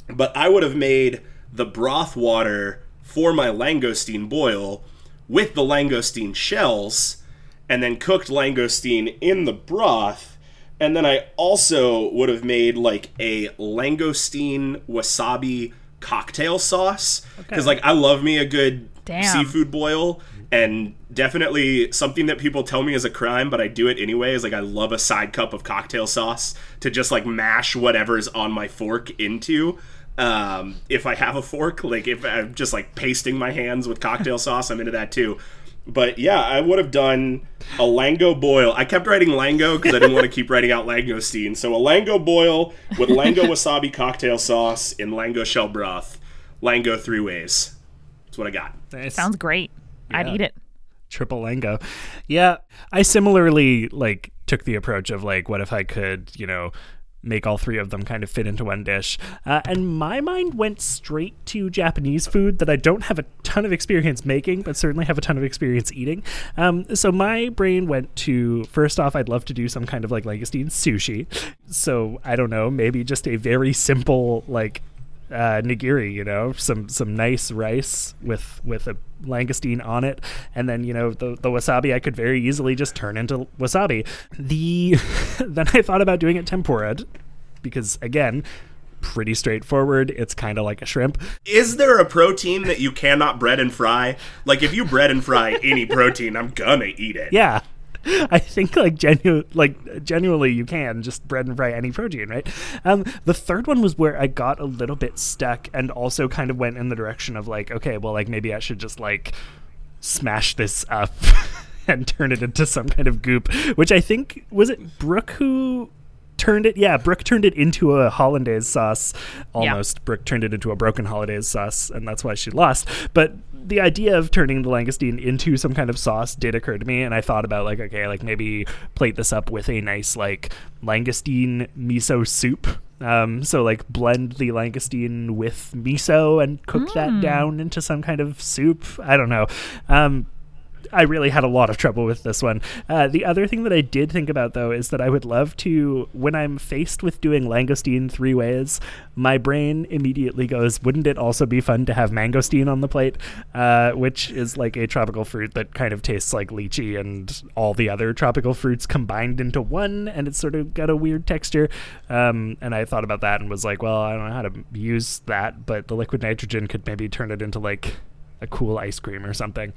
But I would have made the broth water for my langoustine boil with the langoustine shells and then cooked langoustine in the broth. And then I also would have made like a langoustine wasabi cocktail sauce. Because, like, I love me a good Damn. seafood boil. And definitely something that people tell me is a crime, but I do it anyway. Is like I love a side cup of cocktail sauce to just like mash whatever's on my fork into. Um, if I have a fork, like if I'm just like pasting my hands with cocktail sauce, I'm into that too. But yeah, I would have done a Lango boil. I kept writing Lango because I didn't want to keep writing out Langoustine. So a Lango boil with Lango wasabi cocktail sauce in Lango shell broth. Lango three ways. That's what I got. Nice. Sounds great. I'd eat it. Triple lango. Yeah, I similarly like took the approach of like, what if I could, you know, make all three of them kind of fit into one dish. Uh, and my mind went straight to Japanese food that I don't have a ton of experience making, but certainly have a ton of experience eating. Um, so my brain went to first off, I'd love to do some kind of like langoustine sushi. So I don't know, maybe just a very simple like uh, nigiri, you know, some some nice rice with with a langoustine on it, and then you know the the wasabi I could very easily just turn into wasabi. The then I thought about doing it tempura because again, pretty straightforward. It's kind of like a shrimp. Is there a protein that you cannot bread and fry? Like if you bread and fry any protein, I'm gonna eat it. Yeah. I think like genu- like genuinely you can just bread and fry any protein, right? Um, the third one was where I got a little bit stuck and also kind of went in the direction of like, okay, well, like maybe I should just like smash this up and turn it into some kind of goop, which I think was it Brooke who turned it. Yeah, Brooke turned it into a hollandaise sauce. Almost, Brooke turned it into a broken hollandaise sauce, and that's why she lost. But the idea of turning the langoustine into some kind of sauce did occur to me, and I thought about like, okay, like maybe plate this up with a nice like langoustine miso soup. Um, so like blend the langoustine with miso and cook that down into some kind of soup. I don't know. Um, I really had a lot of trouble with this one. Uh, the other thing that I did think about, though, is that I would love to, when I'm faced with doing langoustine three ways, my brain immediately goes, wouldn't it also be fun to have mangosteen on the plate? Uh, which is like a tropical fruit that kind of tastes like lychee and all the other tropical fruits combined into one, and it's sort of got a weird texture. Um, and I thought about that and was like, well, I don't know how to use that, but the liquid nitrogen could maybe turn it into like a cool ice cream or something.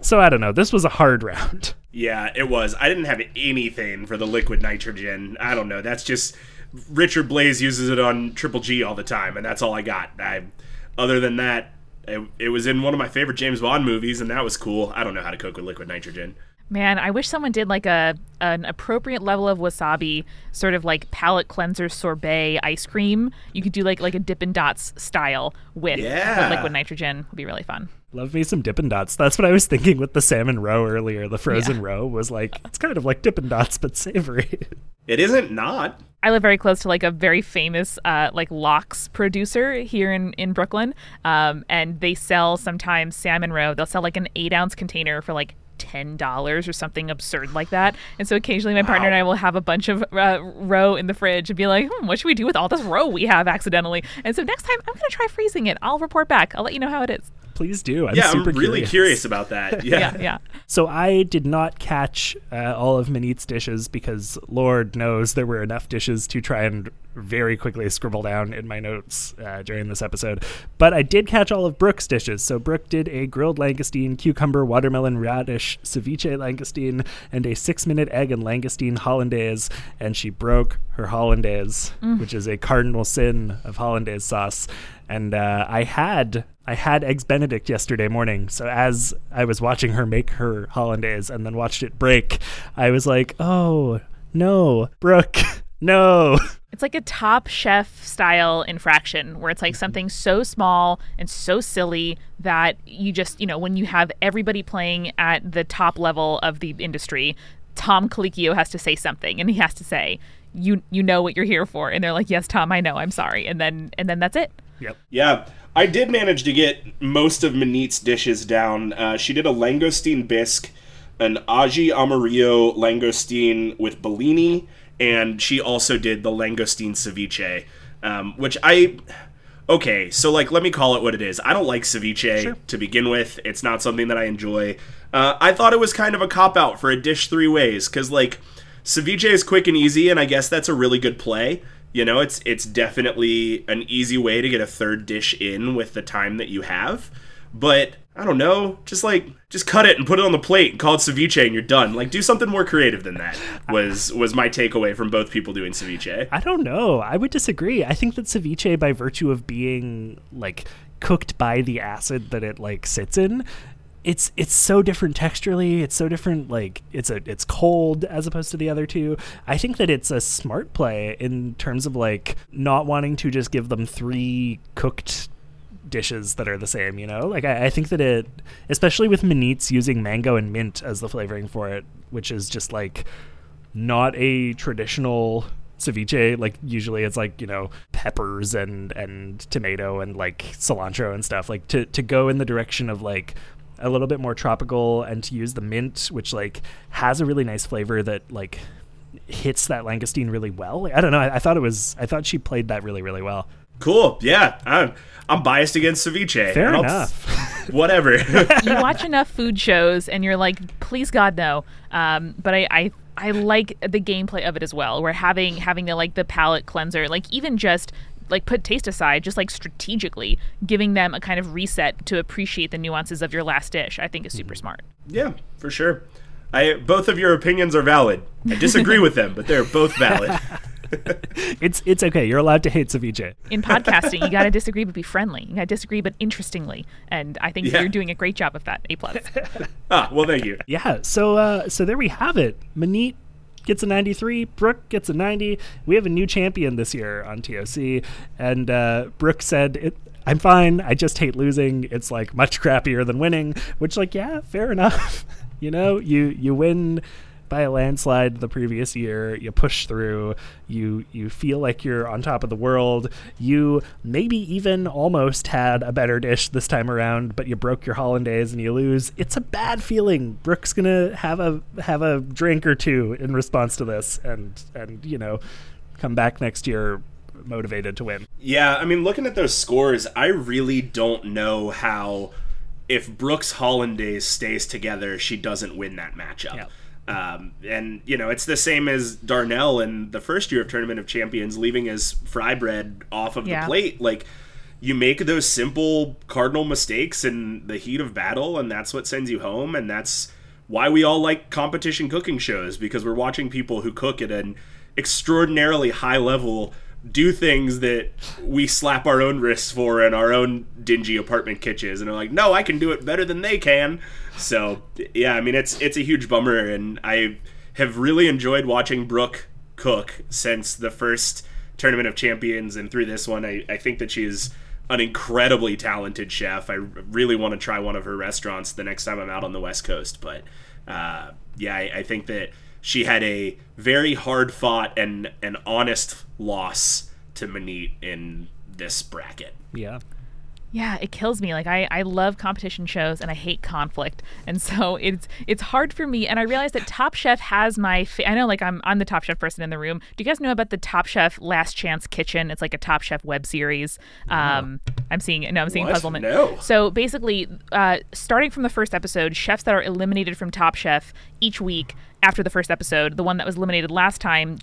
So I don't know. This was a hard round. Yeah, it was. I didn't have anything for the liquid nitrogen. I don't know. That's just Richard Blais uses it on Triple G all the time, and that's all I got. I, other than that, it, it was in one of my favorite James Bond movies, and that was cool. I don't know how to cook with liquid nitrogen. Man, I wish someone did like a an appropriate level of wasabi, sort of like palate cleanser sorbet ice cream. You could do like like a Dippin' Dots style with Yeah. liquid nitrogen. Would be really fun. Love me some Dippin' Dots. That's what I was thinking with the salmon roe earlier. The frozen Yeah. roe was like it's kind of like Dippin' Dots but savory. It isn't not. I live very close to like a very famous uh, like lox producer here in in Brooklyn, um, and they sell sometimes salmon roe. They'll sell like an eight ounce container for like ten dollars or something absurd like that. And so occasionally my partner and I will have a bunch of uh, roe in the fridge and be like, hmm, what should we do with all this roe we have accidentally? And so next time I'm gonna try freezing it. I'll report back. I'll let you know how it is. Please do. I'm yeah, I'm super really curious. about that. Yeah. Yeah, yeah. So I did not catch uh, all of Maneet's dishes because Lord knows there were enough dishes to try and very quickly scribble down in my notes uh, during this episode. But I did catch all of Brooke's dishes. So Brooke did a grilled langoustine, cucumber, watermelon, radish, ceviche langoustine, and a six-minute egg and langoustine hollandaise. And she broke her hollandaise, which is a cardinal sin of hollandaise sauce. And uh, I had I had eggs Benedict yesterday morning. So as I was watching her make her hollandaise and then watched it break, I was like, "Oh no, Brooke, no." It's like a top chef style infraction where it's like something so small and so silly that you just, you know, when you have everybody playing at the top level of the industry, Tom Colicchio has to say something and he has to say, you you know what you're here for. And they're like yes tom i know. I'm sorry. And then and then that's it Yep. Yeah, I did manage to get most of Maneet's dishes down. Uh, she did a langoustine bisque, an aji amarillo langoustine with bellini, and she also did the langoustine ceviche, um, which I. Okay, so like, let me call it what it is. I don't like ceviche to begin with. It's not something that I enjoy. Uh, I thought it was kind of a cop out for a dish three ways, because like, ceviche is quick and easy, and I guess that's a really good play. You know, it's it's definitely an easy way to get a third dish in with the time that you have. But I don't know, just like just cut it and put it on the plate and call it ceviche and you're done. Like do something more creative than that. Was was my takeaway from both people doing ceviche. I don't know. I would disagree. I think that ceviche, by virtue of being like cooked by the acid that it like sits in, it's it's so different texturally. It's so different. Like it's a it's cold as opposed to the other two. I think that it's a smart play in terms of like not wanting to just give them three cooked dishes that are the same, you know? Like I, I think that it especially with Maneet's using mango and mint as the flavoring for it, which is just like not a traditional ceviche like usually it's like you know peppers and and tomato and like cilantro and stuff like to to go in the direction of like a little bit more tropical and to use the mint which like has a really nice flavor that like hits that langoustine really well like, i don't know I, I thought it was i thought she played that really really well Cool. Yeah. I'm I'm biased against ceviche. fair I'll- enough Whatever. you watch enough food shows and you're like please god no um, but I, I i like the gameplay of it as well where having having the like the palate cleanser like even just like put taste aside just like strategically giving them a kind of reset to appreciate the nuances of your last dish i think is super smart yeah, for sure. I both of your opinions are valid. I disagree with them, but they're both valid. it's it's okay you're allowed to hate ceviche in podcasting you got to disagree but be friendly you got to disagree but interestingly and i think Yeah. you're doing a great job of that a plus ah, well, thank you. yeah so uh so there we have it maneet gets a 93 brooke gets a 90 we have a new champion this year on toc and uh brooke said it i'm fine. I just hate losing. It's like much crappier than winning. Which like yeah fair enough. You know you you win by a landslide the previous year you push through you you feel like you're on top of the world. You maybe even almost had a better dish this time around but you broke your hollandaise and you lose. It's a bad feeling. Brooke's gonna have a have a drink or two in response to this and and you know come back next year motivated to win. Yeah, I mean, looking at those scores, I really don't know how if Brooke's Hollandaise stays together, she doesn't win that matchup. Um, and you know, it's the same as Darnell in the first year of Tournament of Champions, leaving his fry bread off of Yeah. the plate. Like, you make those simple cardinal mistakes in the heat of battle, and that's what sends you home. And that's why we all like competition cooking shows because we're watching people who cook at an extraordinarily high level do things that we slap our own wrists for in our own dingy apartment kitchens and are like no i can do it better than they can so yeah i mean it's it's a huge bummer and i have really enjoyed watching brooke cook since the first tournament of champions and through this one i, I think that she's an incredibly talented chef i really want to try one of her restaurants the next time i'm out on the west coast but uh, yeah I, I think that she had a very hard fought and an honest loss to Maneet in this bracket. yeah Yeah, it kills me. Like I, I love competition shows and I hate conflict, and so it's it's hard for me. And I realize that Top Chef has my. Fa- I know, like I'm I'm the Top Chef person in the room. Do you guys know about the Top Chef Last Chance Kitchen? It's like a Top Chef web series. Um, I'm seeing no, I'm seeing What? puzzlement. No. So basically, uh, starting from the first episode, chefs that are eliminated from Top Chef each week after the first episode, the one that was eliminated last time.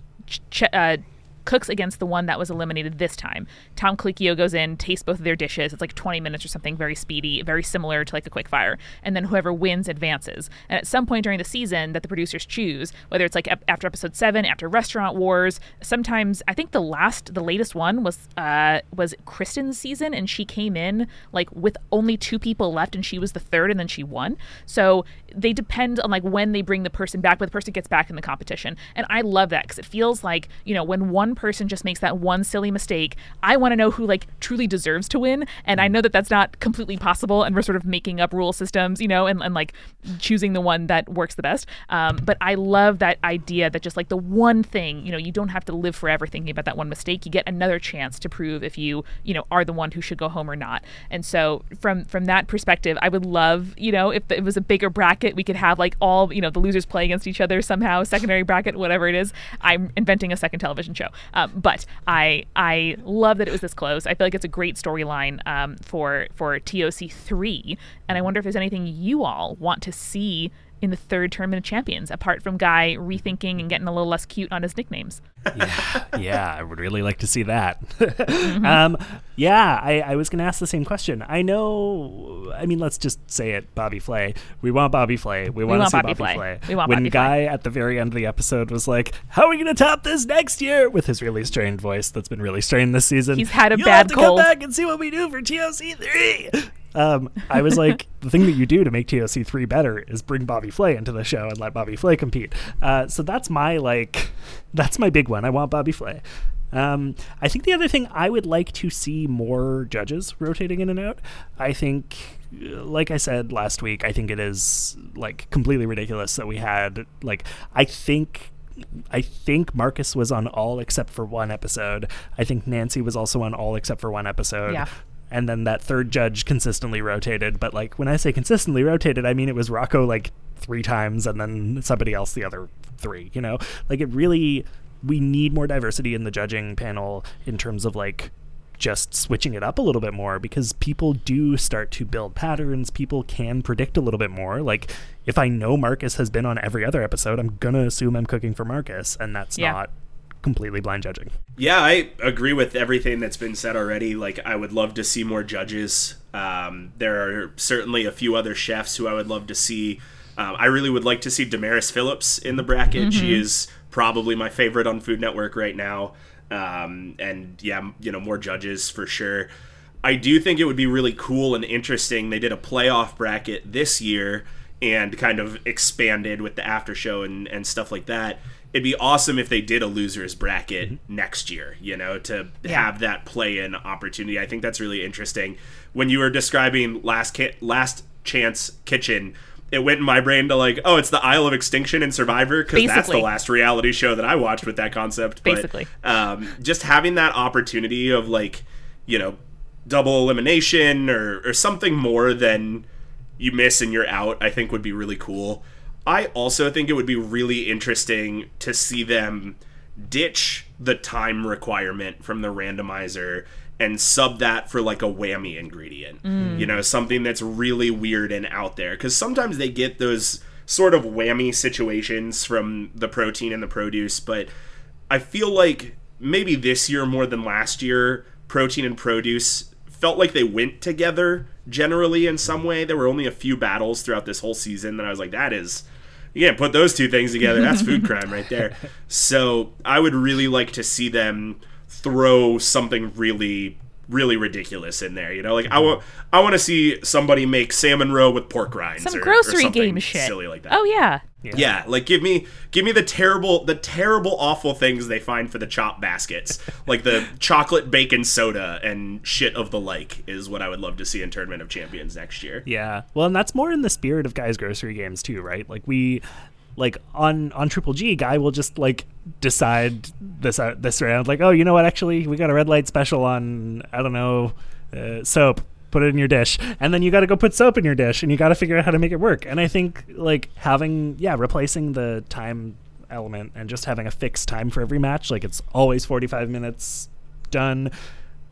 Ch- uh, cooks against the one that was eliminated this time. Tom Colicchio goes in, tastes both of their dishes. It's like 20 minutes or something, very speedy, very similar to like a quick fire. And then whoever wins advances. And at some point during the season that the producers choose, whether it's like ep- after episode seven, after Restaurant Wars, sometimes I think the last, the latest one was uh, was Kristen's season, and she came in like with only two people left, and she was the third, and then she won. So they depend on like when they bring the person back, but the person gets back in the competition. And I love that because it feels like, you know, when one person just makes that one silly mistake, I want to know who like truly deserves to win. And I know that that's not completely possible. And we're sort of making up rule systems, you know, and, and like choosing the one that works the best. Um, but I love that idea that just like the one thing, you know, you don't have to live forever thinking about that one mistake. You get another chance to prove if you, you know, are the one who should go home or not. And so from from that perspective, I would love, you know, if it was a bigger bracket, we could have like all, you know, the losers play against each other somehow, secondary bracket, whatever it is. I'm inventing a second television show. Um, but I I love that it was this close. I feel like it's a great storyline um, for for TOC three, and I wonder if there's anything you all want to see in the third tournament of champions, apart from Guy rethinking and getting a little less cute on his nicknames. yeah, I would really like to see that. um, yeah, I, I was going to ask the same question. I know, I mean, let's just say it Bobby Flay. We want Bobby Flay. We, want to want see Bobby Bobby, Flay. Flay. We want when Bobby Guy at the very end of the episode was like, How are we going to top this next year? with his really strained voice that's been really strained this season. He's had a You'll bad have to cold." come back and see what we do for TOC3. Um, I was like, the thing that you do to make TOC three better is bring Bobby Flay into the show and let Bobby Flay compete. Uh, so that's my like, that's my big one. I want Bobby Flay. Um, I think the other thing I would like to see more judges rotating in and out. I think, uh, like I said last week, I think it is like completely ridiculous that we had like I think I think Marcus was on all except for one episode. I think Nancy was also on all except for one episode. Yeah. And then that third judge consistently rotated. But like when I say consistently rotated, I mean it was Rocco like three times and then somebody else the other three, you know? Like it really we need more diversity in the judging panel in terms of like just switching it up a little bit more because people do start to build patterns. People can predict a little bit more. Like, if I know Marcus has been on every other episode, I'm going to assume I'm cooking for Marcus, and that's Yeah. not completely blind judging. Yeah, I agree with everything that's been said already. Like, I would love to see more judges. Um, there are certainly a few other chefs who I would love to see. Um, I really would like to see Damaris Phillips in the bracket. She is probably my favorite on Food Network right now. Um, and yeah, you know, more judges for sure. I do think it would be really cool and interesting. They did a playoff bracket this year and kind of expanded with the after show and, and stuff like that. It'd be awesome if they did a losers bracket next year, you know, to have that play in opportunity. I think that's really interesting. When you were describing last Ki- last chance kitchen, it went in my brain to like, oh, it's the Isle of Extinction and Survivor because that's the last reality show that I watched with that concept. But, Basically. um, just having that opportunity of like, you know, double elimination or, or something more than you miss and you're out, I think would be really cool. I also think it would be really interesting to see them ditch the time requirement from the randomizer and sub that for like a whammy ingredient. Mm. You know, something that's really weird and out there. Because sometimes they get those sort of whammy situations from the protein and the produce, but I feel like maybe this year more than last year, protein and produce felt like they went together generally in some way. There were only a few battles throughout this whole season that I was like, that is. You can't put those two things together. That's food crime right there. So I would really like to see them throw something really, really ridiculous in there. You know, like I want, I want to see somebody make salmon roe with pork rinds. Some or- or grocery something game shit. silly like that. Oh yeah. Yeah, like give me give me the terrible the terrible awful things they find for the chop baskets. like the chocolate bacon soda and shit of the like is what I would love to see in Tournament of Champions next year. Yeah. Well, and that's more in the spirit of Guy's grocery games too, right? Like we like on on Triple G, guy will just like decide this uh, this round like, "Oh, you know what? Actually, we got a red light special on I don't know, uh, soap. Put it in your dish." And then you got to go put soap in your dish and you got to figure out how to make it work. And I think like having yeah, replacing the time element and just having a fixed time for every match, like it's always 45 minutes done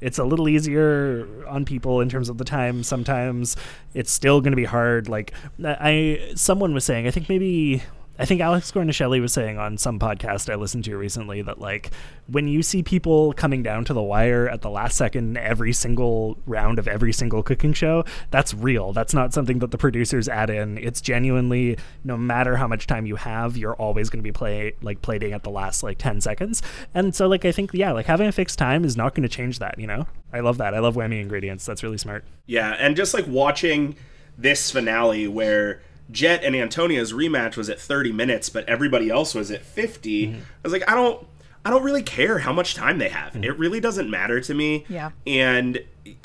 it's a little easier on people in terms of the time sometimes it's still going to be hard like i someone was saying i think maybe I think Alex Guarnaschelli was saying on some podcast I listened to recently that like when you see people coming down to the wire at the last second every single round of every single cooking show, that's real. That's not something that the producers add in. It's genuinely no matter how much time you have, you're always going to be play like plating at the last like 10 seconds. And so like I think yeah, like having a fixed time is not going to change that, you know? I love that. I love whammy ingredients. That's really smart. Yeah, and just like watching this finale where Jet and Antonia's rematch was at 30 minutes, but everybody else was at 50. Mm-hmm. I was like, I don't I don't really care how much time they have. Mm-hmm. It really doesn't matter to me. Yeah. And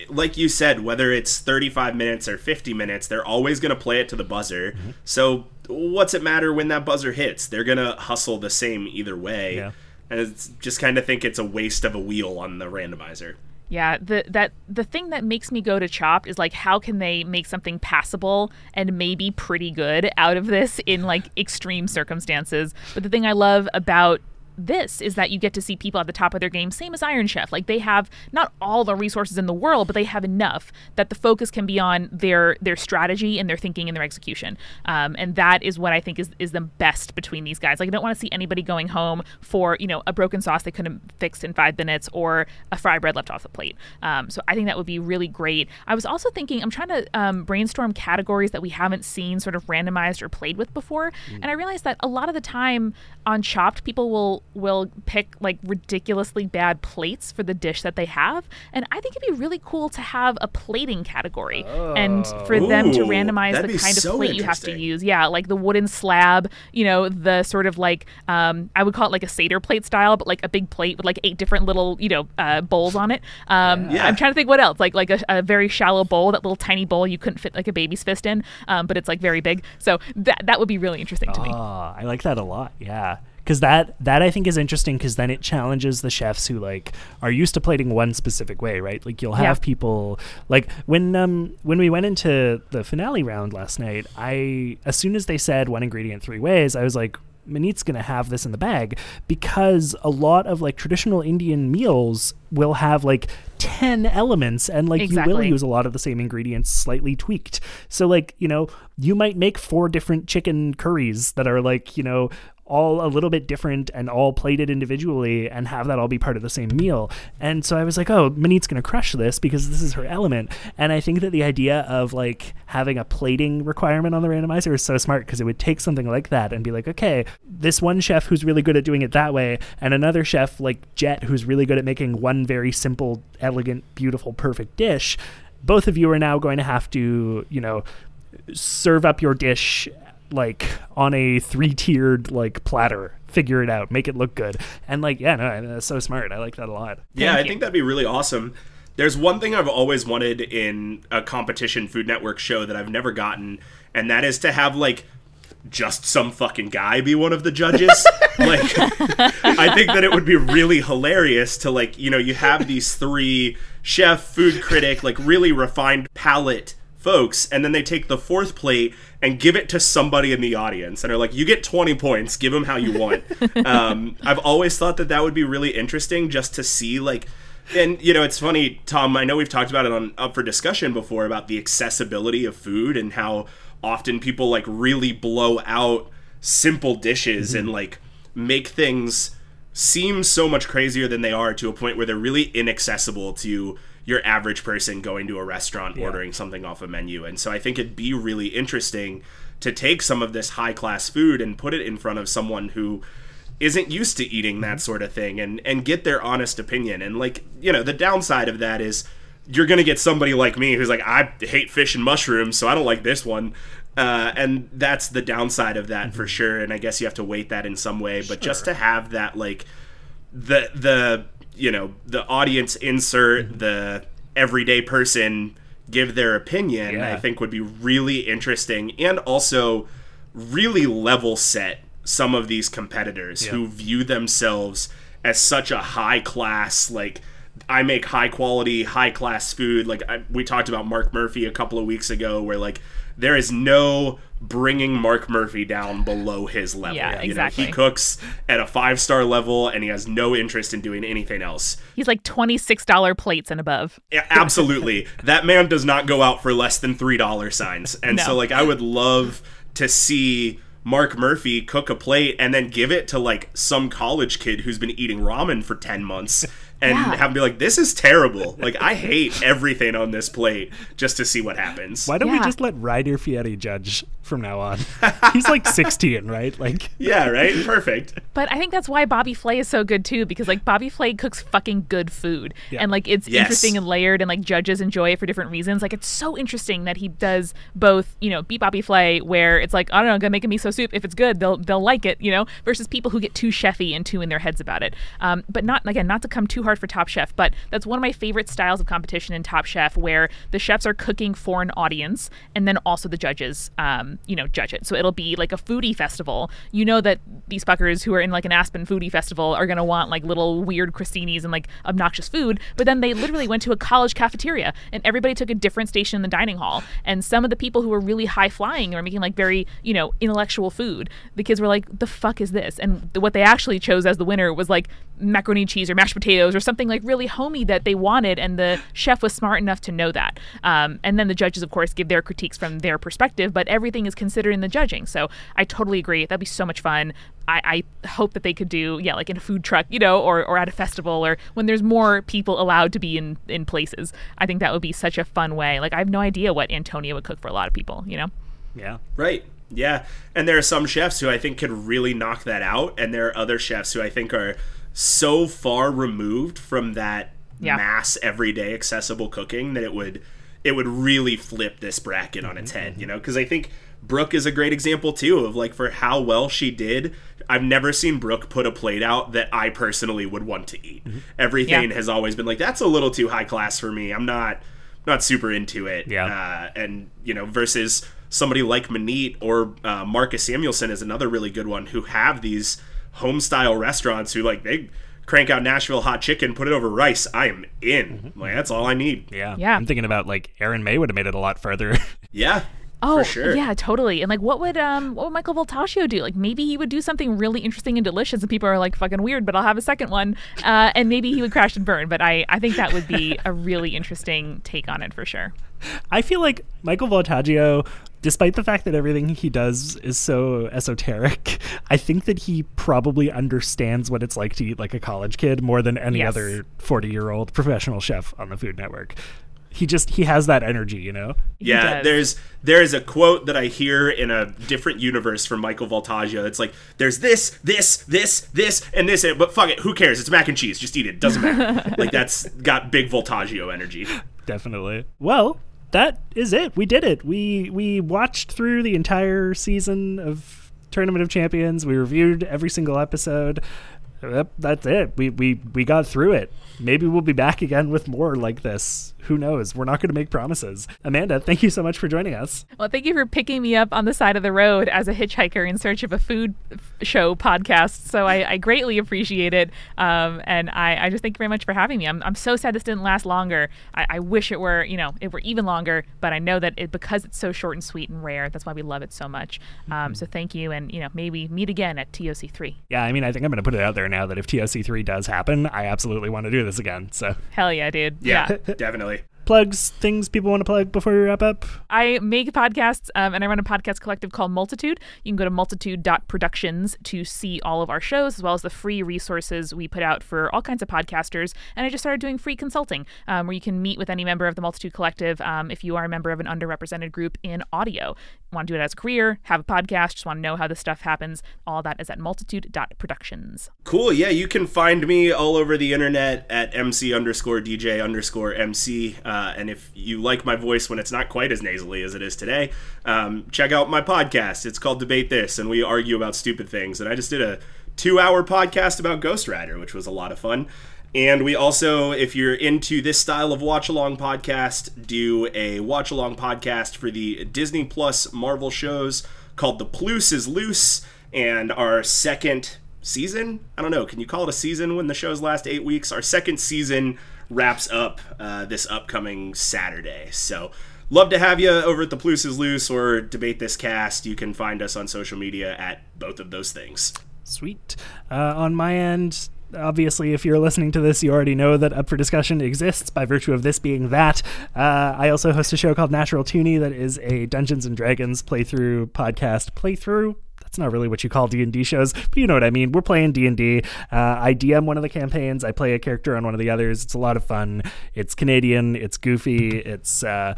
like you said, whether it's 35 minutes or 50 minutes, they're always going to play it to the buzzer. Mm-hmm. So what's it matter when that buzzer hits? They're going to hustle the same either way. Yeah. And it's just kind of think it's a waste of a wheel on the randomizer. Yeah, the that the thing that makes me go to Chopped is like how can they make something passable and maybe pretty good out of this in like extreme circumstances. But the thing I love about this is that you get to see people at the top of their game, same as Iron Chef. Like they have not all the resources in the world, but they have enough that the focus can be on their their strategy and their thinking and their execution. Um, and that is what I think is is the best between these guys. Like I don't want to see anybody going home for you know a broken sauce they couldn't fix in five minutes or a fry bread left off the plate. Um, so I think that would be really great. I was also thinking I'm trying to um, brainstorm categories that we haven't seen sort of randomized or played with before, and I realized that a lot of the time on Chopped, people will will pick like ridiculously bad plates for the dish that they have, and I think it'd be really cool to have a plating category and for them to randomize the be kind of plate you have to use. Yeah, like the wooden slab, you know, the sort of like um, I would call it like a Seder plate style, but like a big plate with like eight different little you know uh, bowls on it. Um, Yeah. I'm trying to think what else, like like a, a very shallow bowl, that little tiny bowl you couldn't fit like a baby's fist in, um, but it's like very big. So that that would be really interesting to me. Ah, I like that a lot. Yeah. Because that that I think is interesting because then it challenges the chefs who like are used to plating one specific way, right? Like you'll have Yeah. people like when um when we went into the finale round last night, I as soon as they said one ingredient three ways, I was like, Maneet's gonna have this in the bag because a lot of like traditional Indian meals will have like 10 elements and like you will use a lot of the same ingredients slightly tweaked. So like, you know, you might make four different chicken curries that are like, you know, all a little bit different and all plated individually and have that all be part of the same meal. And so I was like, oh, Maneet's going to crush this because this is her element. And I think that the idea of like having a plating requirement on the randomizer is so smart because it would take something like that and be like, okay, this one chef who's really good at doing it that way and another chef like Jet who's really good at making one very simple, elegant, beautiful, perfect dish. Both of you are now going to have to, you know, serve up your dish like on a three-tiered like platter figure it out make it look good and like yeah no that's so smart i like that a lot Yeah, I you. think that'd be really awesome. There's one thing I've always wanted in a competition Food Network show that I've never gotten, and that is to have like just some fucking guy be one of the judges. like I think that it would be really hilarious to like, you know, you have these three chef, food critic, like really refined palate folks, and then they take the fourth plate and give it to somebody in the audience and are like, you get 20 points, give them how you want. um, I've always thought that that would be really interesting just to see, like, and you know, it's funny, Tom. I know we've talked about it on Up for Discussion before about the accessibility of food and how often people like really blow out simple dishes and like make things seem so much crazier than they are to a point where they're really inaccessible to your average person going to a restaurant ordering something off a menu. And so I think it'd be really interesting to take some of this high class food and put it in front of someone who isn't used to eating that sort of thing and and get their honest opinion. And like, you know, the downside of that is you're going to get somebody like me who's like I hate fish and mushrooms, so I don't like this one. Uh, and that's the downside of that for sure. And I guess you have to weight that in some way. But just to have that, like, the the you know the audience insert mm-hmm. the everyday person give their opinion Yeah. i think would be really interesting and also really level set some of these competitors who view themselves as such a high class like i make high quality high class food. Like I, we talked about marc murphy a couple of weeks ago where like there is no bringing marc murphy down below his level Yeah, you know, exactly. he cooks at a five star level and he has no interest in doing anything else. He's like twenty six dollar plates and above. Yeah, absolutely. that man does not go out for less than three dollar signs. And so like I would love to see Marc Murphy cook a plate and then give it to like some college kid who's been eating ramen for 10 months and Yeah. have him be like, this is terrible. Like, I hate everything on this plate just to see what happens. Why don't we just let Ryder Fieri judge from now on? He's like 16, right? Like, Yeah, right? Perfect. But I think that's why Bobby Flay is so good too, because like Bobby Flay cooks fucking good food, Yeah. and like it's Yes. interesting and layered, and like judges enjoy it for different reasons. Like it's so interesting that he does both, you know, beat Bobby Flay, where it's like I don't know, I'm gonna make a miso soup. If it's good, they'll they'll like it, you know, versus people who get too chefy and too in their heads about it. Um, but not again, not to come too hard for Top Chef, but that's one of my favorite styles of competition in Top Chef, where the chefs are cooking for an audience, and then also the judges, um, you know, judge it. So it'll be like a foodie festival. You know that these fuckers who are in like an Aspen foodie festival are gonna want like little weird crostinis and like obnoxious food, but then they literally went to a college cafeteria and everybody took a different station in the dining hall. And some of the people who were really high flying or making like very you know intellectual food, the kids were like, "The fuck is this?" And what they actually chose as the winner was like macaroni cheese or mashed potatoes or something like really homey that they wanted, and the chef was smart enough to know that. Um, and then the judges, of course, give their critiques from their perspective, but everything is considered in the judging. So I totally agree. That'd be so much fun. I, I hope that they could do, yeah, like in a food truck, you know, or, or at a festival or when there's more people allowed to be in, in places. I think that would be such a fun way. Like, I have no idea what Antonia would cook for a lot of people, you know? yeah. Right. Yeah. And there are some chefs who I think could really knock that out. And there are other chefs who I think are so far removed from that Yeah. mass everyday accessible cooking that it would it would really flip this bracket on its head, you know? Because I think Brooke is a great example too of like for how well she did. I've never seen Brooke put a plate out that I personally would want to eat. Everything Yeah. has always been like that's a little too high class for me. I'm not not super into it. Yeah. Uh, and you know, versus somebody like Maneet or uh, Marcus Samuelsson is another really good one who have these home style restaurants who like they crank out Nashville hot chicken, put it over rice. I am in. Like that's all I need. Yeah. Yeah. I'm thinking about like Aaron May would have made it a lot further. Yeah. Oh, for sure. yeah, totally. And like, what would um, what would Michael Voltaggio do? Like, maybe he would do something really interesting and delicious, and people are like fucking weird, but I'll have a second one. Uh, and maybe he would crash and burn. But I, I think that would be a really interesting take on it for sure. I feel like Michael Voltaggio, despite the fact that everything he does is so esoteric, I think that he probably understands what it's like to eat like a college kid more than any Yes. other 40 year old professional chef on the Food Network. He just, he has that energy, you know? Yeah, there's there is a quote that I hear in a different universe from Michael Voltaggio. It's like there's this, this, this, this, and this, but fuck it, who cares? It's mac and cheese. Just eat it. Doesn't matter. like that's got big Voltaggio energy. Definitely. Well, that is it. We did it. We we watched through the entire season of Tournament of Champions. We reviewed every single episode. That's it. We we we got through it. Maybe we'll be back again with more like this. Who knows? We're not going to make promises. Amanda, thank you so much for joining us. Well, thank you for picking me up on the side of the road as a hitchhiker in search of a food show podcast. So I, I greatly appreciate it. Um, and I, I just thank you very much for having me. I'm, I'm so sad this didn't last longer. I, I wish it were, you know, it were even longer, but I know that it, because it's so short and sweet and rare, that's why we love it so much. Um, so thank you. And, you know, maybe meet again at TOC3. Yeah, I mean, I think I'm going to put it out there now that if TOC3 does happen, I absolutely want to do this again. So, Hell yeah, dude. Yeah, definitely. Plugs, things people want to plug before we wrap up. I make podcasts um, and I run a podcast collective called Multitude. You can go to multitude.productions to see all of our shows as well as the free resources we put out for all kinds of podcasters. And I just started doing free consulting um, where you can meet with any member of the Multitude Collective um, if you are a member of an underrepresented group in audio. Want to do it as a career, have a podcast, just want to know how this stuff happens. All that is at multitude.productions. Cool. Yeah, you can find me all over the internet at MC underscore DJ underscore MC. Uh, and if you like my voice when it's not quite as nasally as it is today, um, check out my podcast. It's called Debate This, and we argue about stupid things. And I just did a two hour podcast about Ghost Rider, which was a lot of fun. And we also, if you're into this style of watch along podcast, do a watch along podcast for the Disney Plus Marvel shows called The Plus is Loose. And our second season, I don't know, can you call it a season when the shows last eight weeks? Our second season wraps up uh, this upcoming Saturday. So love to have you over at The Plus is Loose or Debate This Cast. You can find us on social media at both of those things. Sweet. Uh, on my end, obviously, if you're listening to this, you already know that Up for Discussion exists by virtue of this being that. Uh, I also host a show called Natural Toonie that is a Dungeons and Dragons playthrough podcast. Playthrough? that's not really what you call D&D shows, but you know what I mean. We're playing D&D. Uh, I DM one of the campaigns. I play a character on one of the others. It's a lot of fun. It's Canadian. It's goofy. It's, uh,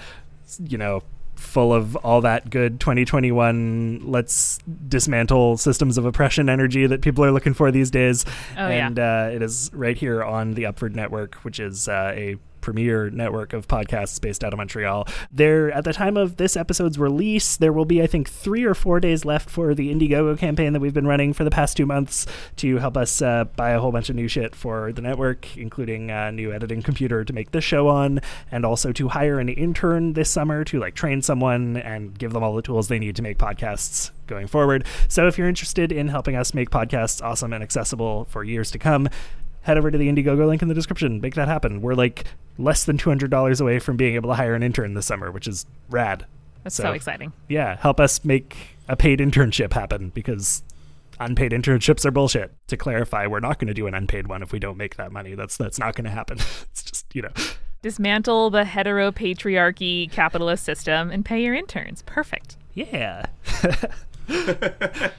you know, full of all that good 2021 let's dismantle systems of oppression energy that people are looking for these days Oh, yeah. and uh, it is right here on the upward network which is uh, a premier network of podcasts based out of montreal. There at the time of this episode's release there will be i think three or four days left for the indiegogo campaign that we've been running for the past two months to help us uh, buy a whole bunch of new shit for the network including a new editing computer to make this show on and also to hire an intern this summer to like train someone and give them all the tools they need to make podcasts going forward. So if you're interested in helping us make podcasts awesome and accessible for years to come head over to the Indiegogo link in the description. Make that happen. We're like less than $200 away from being able to hire an intern this summer, which is rad. That's so, exciting. Yeah, help us make a paid internship happen because unpaid internships are bullshit. To clarify, we're not going to do an unpaid one if we don't make that money. That's that's not going to happen. it's just, you know. Dismantle the heteropatriarchy capitalist system and pay your interns. Perfect. Yeah.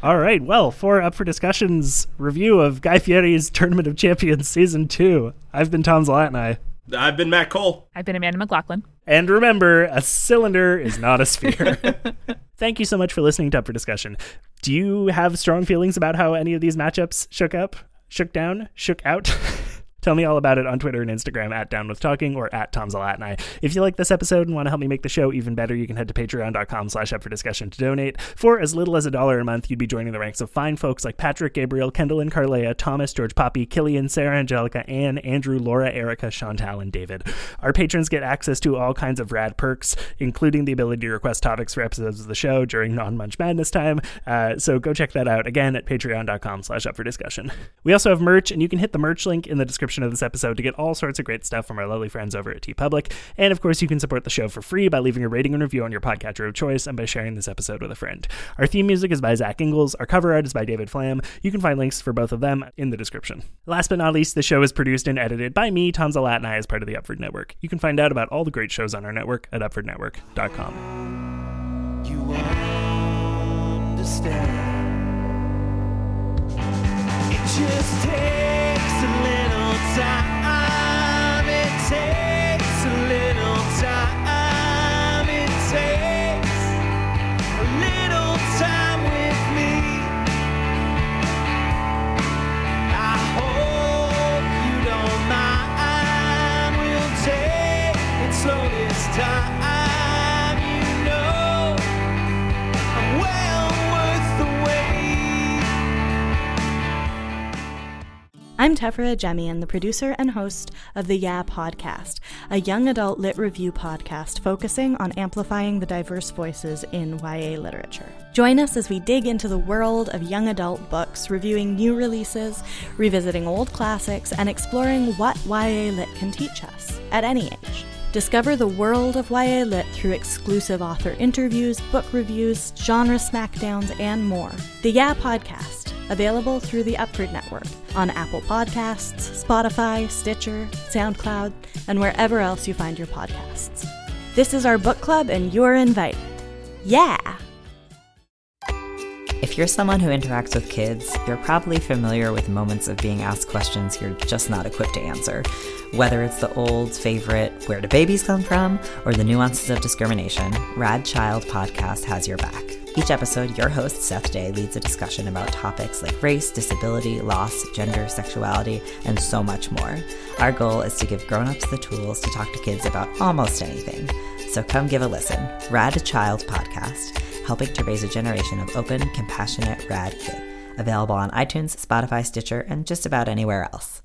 All right. Well, for up for discussions review of Guy Fieri's Tournament of Champions season 2. I've been Tom Zlatni. I've been Matt Cole. I've been Amanda McLoughlin. And remember, a cylinder is not a sphere. Thank you so much for listening to Up for Discussion. Do you have strong feelings about how any of these matchups shook up, shook down, shook out? Tell me all about it on Twitter and Instagram at Down With Talking or at Tom Zalatni. If you like this episode and want to help me make the show even better, you can head to patreon.com slash up for discussion to donate. For as little as a dollar a month, you'd be joining the ranks of fine folks like Patrick, Gabriel, Kendall and Carlea, Thomas, George Poppy, Killian, Sarah Angelica, Anne, Andrew, Laura, Erica, Chantal, and David. Our patrons get access to all kinds of rad perks, including the ability to request topics for episodes of the show during non-munch madness time. Uh, so go check that out again at patreon.com slash up for discussion. We also have merch, and you can hit the merch link in the description of this episode to get all sorts of great stuff from our lovely friends over at TeePublic. And of course, you can support the show for free by leaving a rating and review on your podcatcher of choice and by sharing this episode with a friend. Our theme music is by Zach Ingles. Our cover art is by David Flam. You can find links for both of them in the description. Last but not least, the show is produced and edited by me, Tom Zalatni, as part of the Upford Network. You can find out about all the great shows on our network at upfordnetwork.com. You understand. It just takes a I'm Tefra Jemian, the producer and host of the Yeah Podcast, a young adult lit review podcast focusing on amplifying the diverse voices in YA literature. Join us as we dig into the world of young adult books, reviewing new releases, revisiting old classics, and exploring what YA lit can teach us at any age. Discover the world of YA Lit through exclusive author interviews, book reviews, genre smackdowns, and more. The Yeah Podcast, available through the Upford Network on Apple Podcasts, Spotify, Stitcher, SoundCloud, and wherever else you find your podcasts. This is our book club, and you're invited. Yeah! If you're someone who interacts with kids, you're probably familiar with moments of being asked questions you're just not equipped to answer. Whether it's the old favorite, where do babies come from, or the nuances of discrimination, Rad Child Podcast has your back. Each episode, your host, Seth Day, leads a discussion about topics like race, disability, loss, gender, sexuality, and so much more. Our goal is to give grown-ups the tools to talk to kids about almost anything. So come give a listen. Rad Child Podcast, helping to raise a generation of open, compassionate, rad kids. Available on iTunes, Spotify, Stitcher, and just about anywhere else.